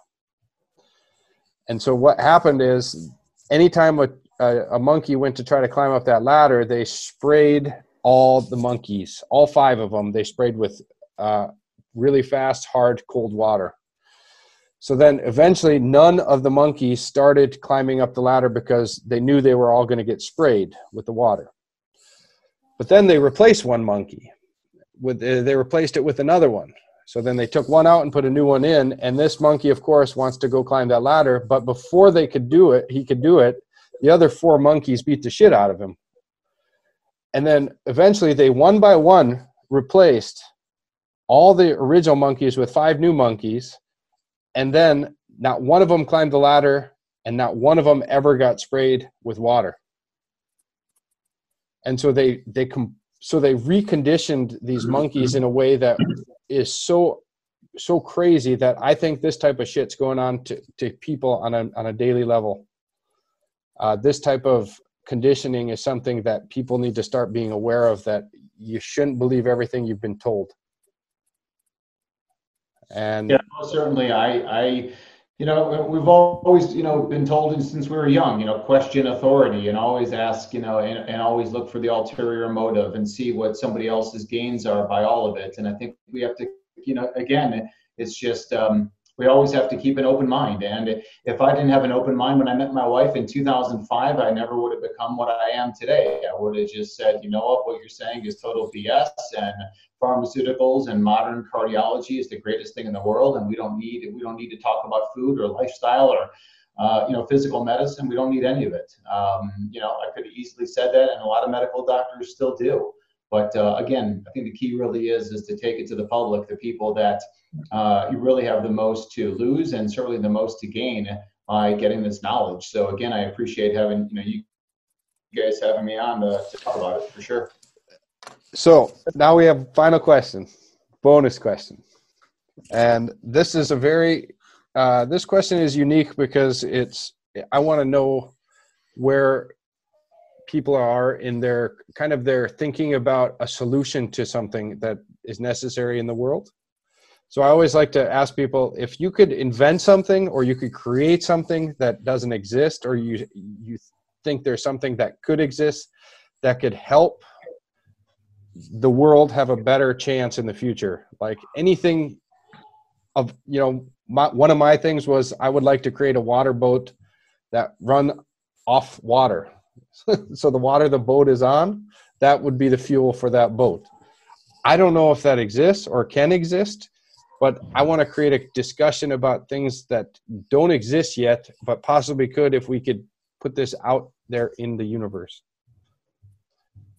And so what happened is anytime a, a, a monkey went to try to climb up that ladder, they sprayed all the monkeys, all five of them, they sprayed with uh, really fast, hard, cold water. So then eventually, none of the monkeys started climbing up the ladder because they knew they were all going to get sprayed with the water. But then they replaced one monkey. With uh, they replaced it with another one. So then they took one out and put a new one in. And this monkey, of course, wants to go climb that ladder. But before they could do it, he could do it. The other four monkeys beat the shit out of him. And then eventually, they one by one replaced all the original monkeys with five new monkeys and then not one of them climbed the ladder and not one of them ever got sprayed with water and so they they com- so they reconditioned these monkeys in a way that is so so crazy that I think this type of shit's going on to, to people on a on a daily level. Uh, this type of conditioning is something that people need to start being aware of. That you shouldn't believe everything you've been told. And yeah, certainly, I, I, you know, we've always, you know, been told since we were young, you know, question authority and always ask, you know, and, and always look for the ulterior motive and see what somebody else's gains are by all of it. And I think we have to, you know, again, it's just, um, we always have to keep an open mind. And if I didn't have an open mind when I met my wife in 2005, I never would have become what I am today. I would have just said, you know what, what you're saying is total BS, and pharmaceuticals and modern cardiology is the greatest thing in the world, and we don't need we don't need to talk about food or lifestyle or uh, you know physical medicine. We don't need any of it. Um, you know, I could have easily said that, and a lot of medical doctors still do. But uh, again, I think the key really is is to take it to the public, the people that uh, you really have the most to lose and certainly the most to gain by getting this knowledge. So again, I appreciate having you know you guys having me on to, to talk about it for sure. So now we have final question, bonus question, and this is a very uh, this question is unique because it's I want to know where people are in their kind of their thinking about a solution to something that is necessary in the world. So I always like to ask people if you could invent something or you could create something that doesn't exist or you you think there's something that could exist that could help the world have a better chance in the future like anything of you know my, one of my things was i would like to create a water boat that run off water so the water the boat is on that would be the fuel for that boat i don't know if that exists or can exist but i want to create a discussion about things that don't exist yet but possibly could if we could put this out there in the universe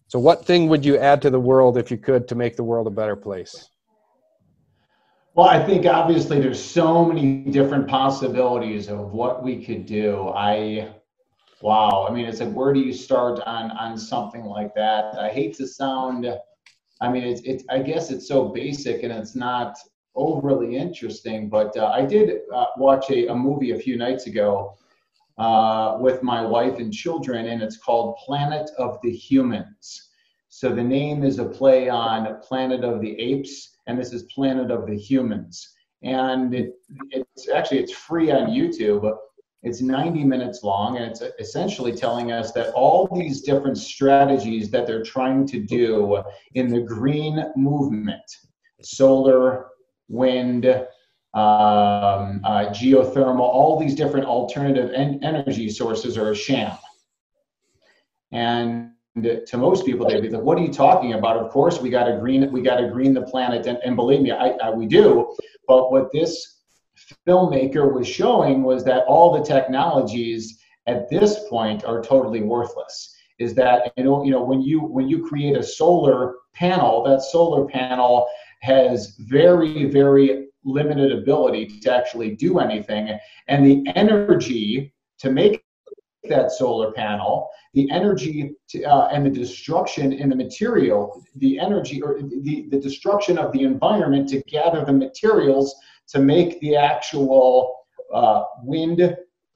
so, what thing would you add to the world if you could to make the world a better place? Well, I think obviously there's so many different possibilities of what we could do. I, wow, I mean, it's like where do you start on on something like that? I hate to sound, I mean, it's it's I guess it's so basic and it's not overly interesting, but uh, I did uh, watch a, a movie a few nights ago uh, with my wife and children, and it's called Planet of the Humans. So the name is a play on Planet of the Apes, and this is Planet of the Humans. And it, it's actually it's free on YouTube. It's 90 minutes long, and it's essentially telling us that all these different strategies that they're trying to do in the green movement, solar, wind, um, uh, geothermal, all these different alternative en- energy sources are a sham. And to most people, they'd be like, "What are you talking about?" Of course, we got to green, we got to green the planet, and, and believe me, I, I, we do. But what this filmmaker was showing was that all the technologies at this point are totally worthless. Is that you know, you know, when you when you create a solar panel, that solar panel has very, very limited ability to actually do anything. And the energy to make that solar panel, the energy to, uh, and the destruction in the material, the energy or the, the destruction of the environment to gather the materials to make the actual uh, wind,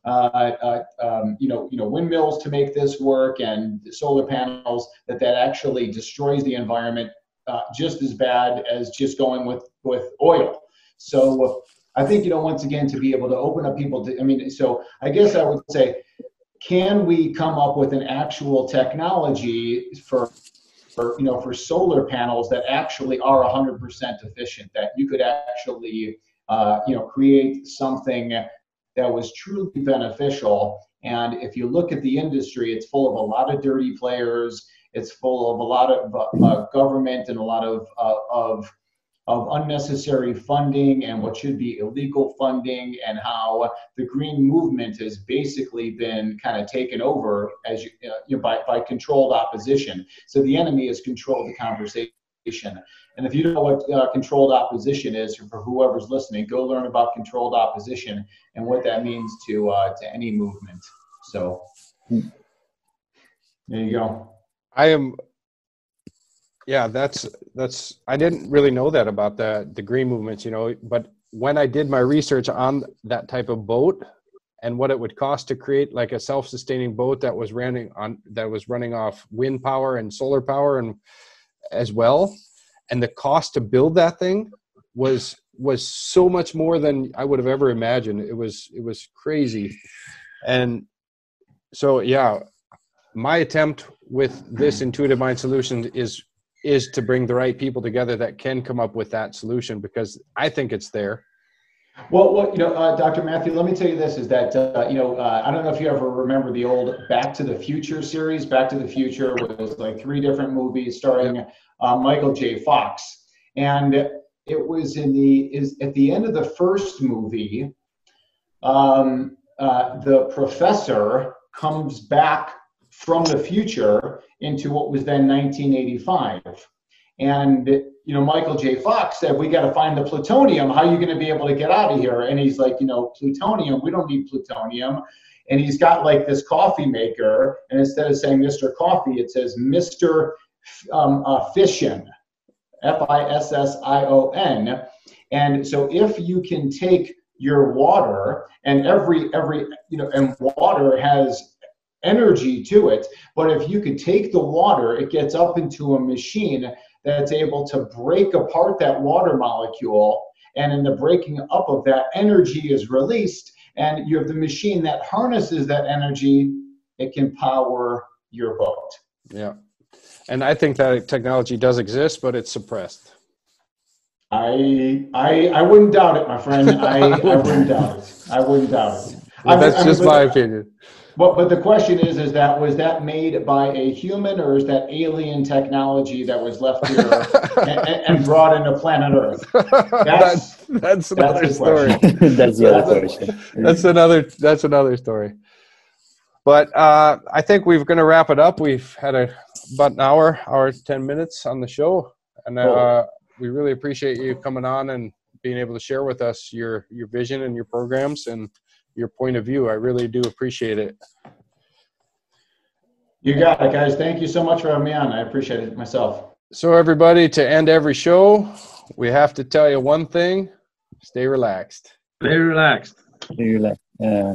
uh, uh um, you know, you know, windmills to make this work and solar panels that that actually destroys the environment uh, just as bad as just going with with oil. So I think, you know, once again, to be able to open up people to, I mean, so I guess I would say, can we come up with an actual technology for, for you know, for solar panels that actually are 100% efficient, that you could actually uh, you know, create something that was truly beneficial. And if you look at the industry, it's full of a lot of dirty players. It's full of a lot of uh, government and a lot of uh, of of unnecessary funding and what should be illegal funding and how the green movement has basically been kind of taken over as you, uh, you know, by, by controlled opposition so the enemy has controlled the conversation and if you don't know what uh, controlled opposition is for whoever's listening go learn about controlled opposition and what that means to uh, to any movement. So there you go. I am yeah that's that's i didn't really know that about the the green movements you know but when i did my research on that type of boat and what it would cost to create like a self-sustaining boat that was running on that was running off wind power and solar power and as well and the cost to build that thing was was so much more than i would have ever imagined. It was it was crazy. And so yeah my attempt with this hmm. intuitive mind solution is is to bring the right people together that can come up with that solution because I think it's there. Well, well, you know, uh, Dr. Matthew, let me tell you this: is that uh, you know, uh, I don't know if you ever remember the old Back to the Future series. Back to the Future was like three different movies starring uh, Michael J. Fox, and it was in the is at the end of the first movie. Um, uh, the professor comes back from the future into what was then 1985. And you know, Michael J. Fox said, "We got to find the plutonium. How are you going to be able to get out of here?" And he's like, "You know, plutonium. We don't need plutonium." And he's got like this coffee maker, and instead of saying Mr. Coffee, it says Mr. Um, uh, Fission, F-I-S-S-I-O-N. And so, if you can take your water, and every every you know, and water has energy to it. But if you could take the water, it gets up into a machine that's able to break apart that water molecule. And in the breaking up of that, energy is released. And you have the machine that harnesses that energy, it can power your boat. Yeah. And I think that technology does exist, but it's suppressed. I I I wouldn't doubt it, my friend. I, I wouldn't doubt it. I wouldn't doubt it. Well, that's I just my opinion. But but the question is, is that was that made by a human or is that alien technology that was left here and, and, brought into planet Earth? That's that's, that's another that's story. that's the other question. That's another that's another story. But uh, I think we're going to wrap it up. We've had a, about an hour, hour ten minutes on the show, and uh, we really appreciate you coming on and being able to share with us your your vision and your programs and your point of view. I really do appreciate it. You got it, guys. Thank you so much for having me on. I appreciate it myself. So, everybody, to end every show, we have to tell you one thing stay relaxed. Stay relaxed. Stay relaxed. Uh,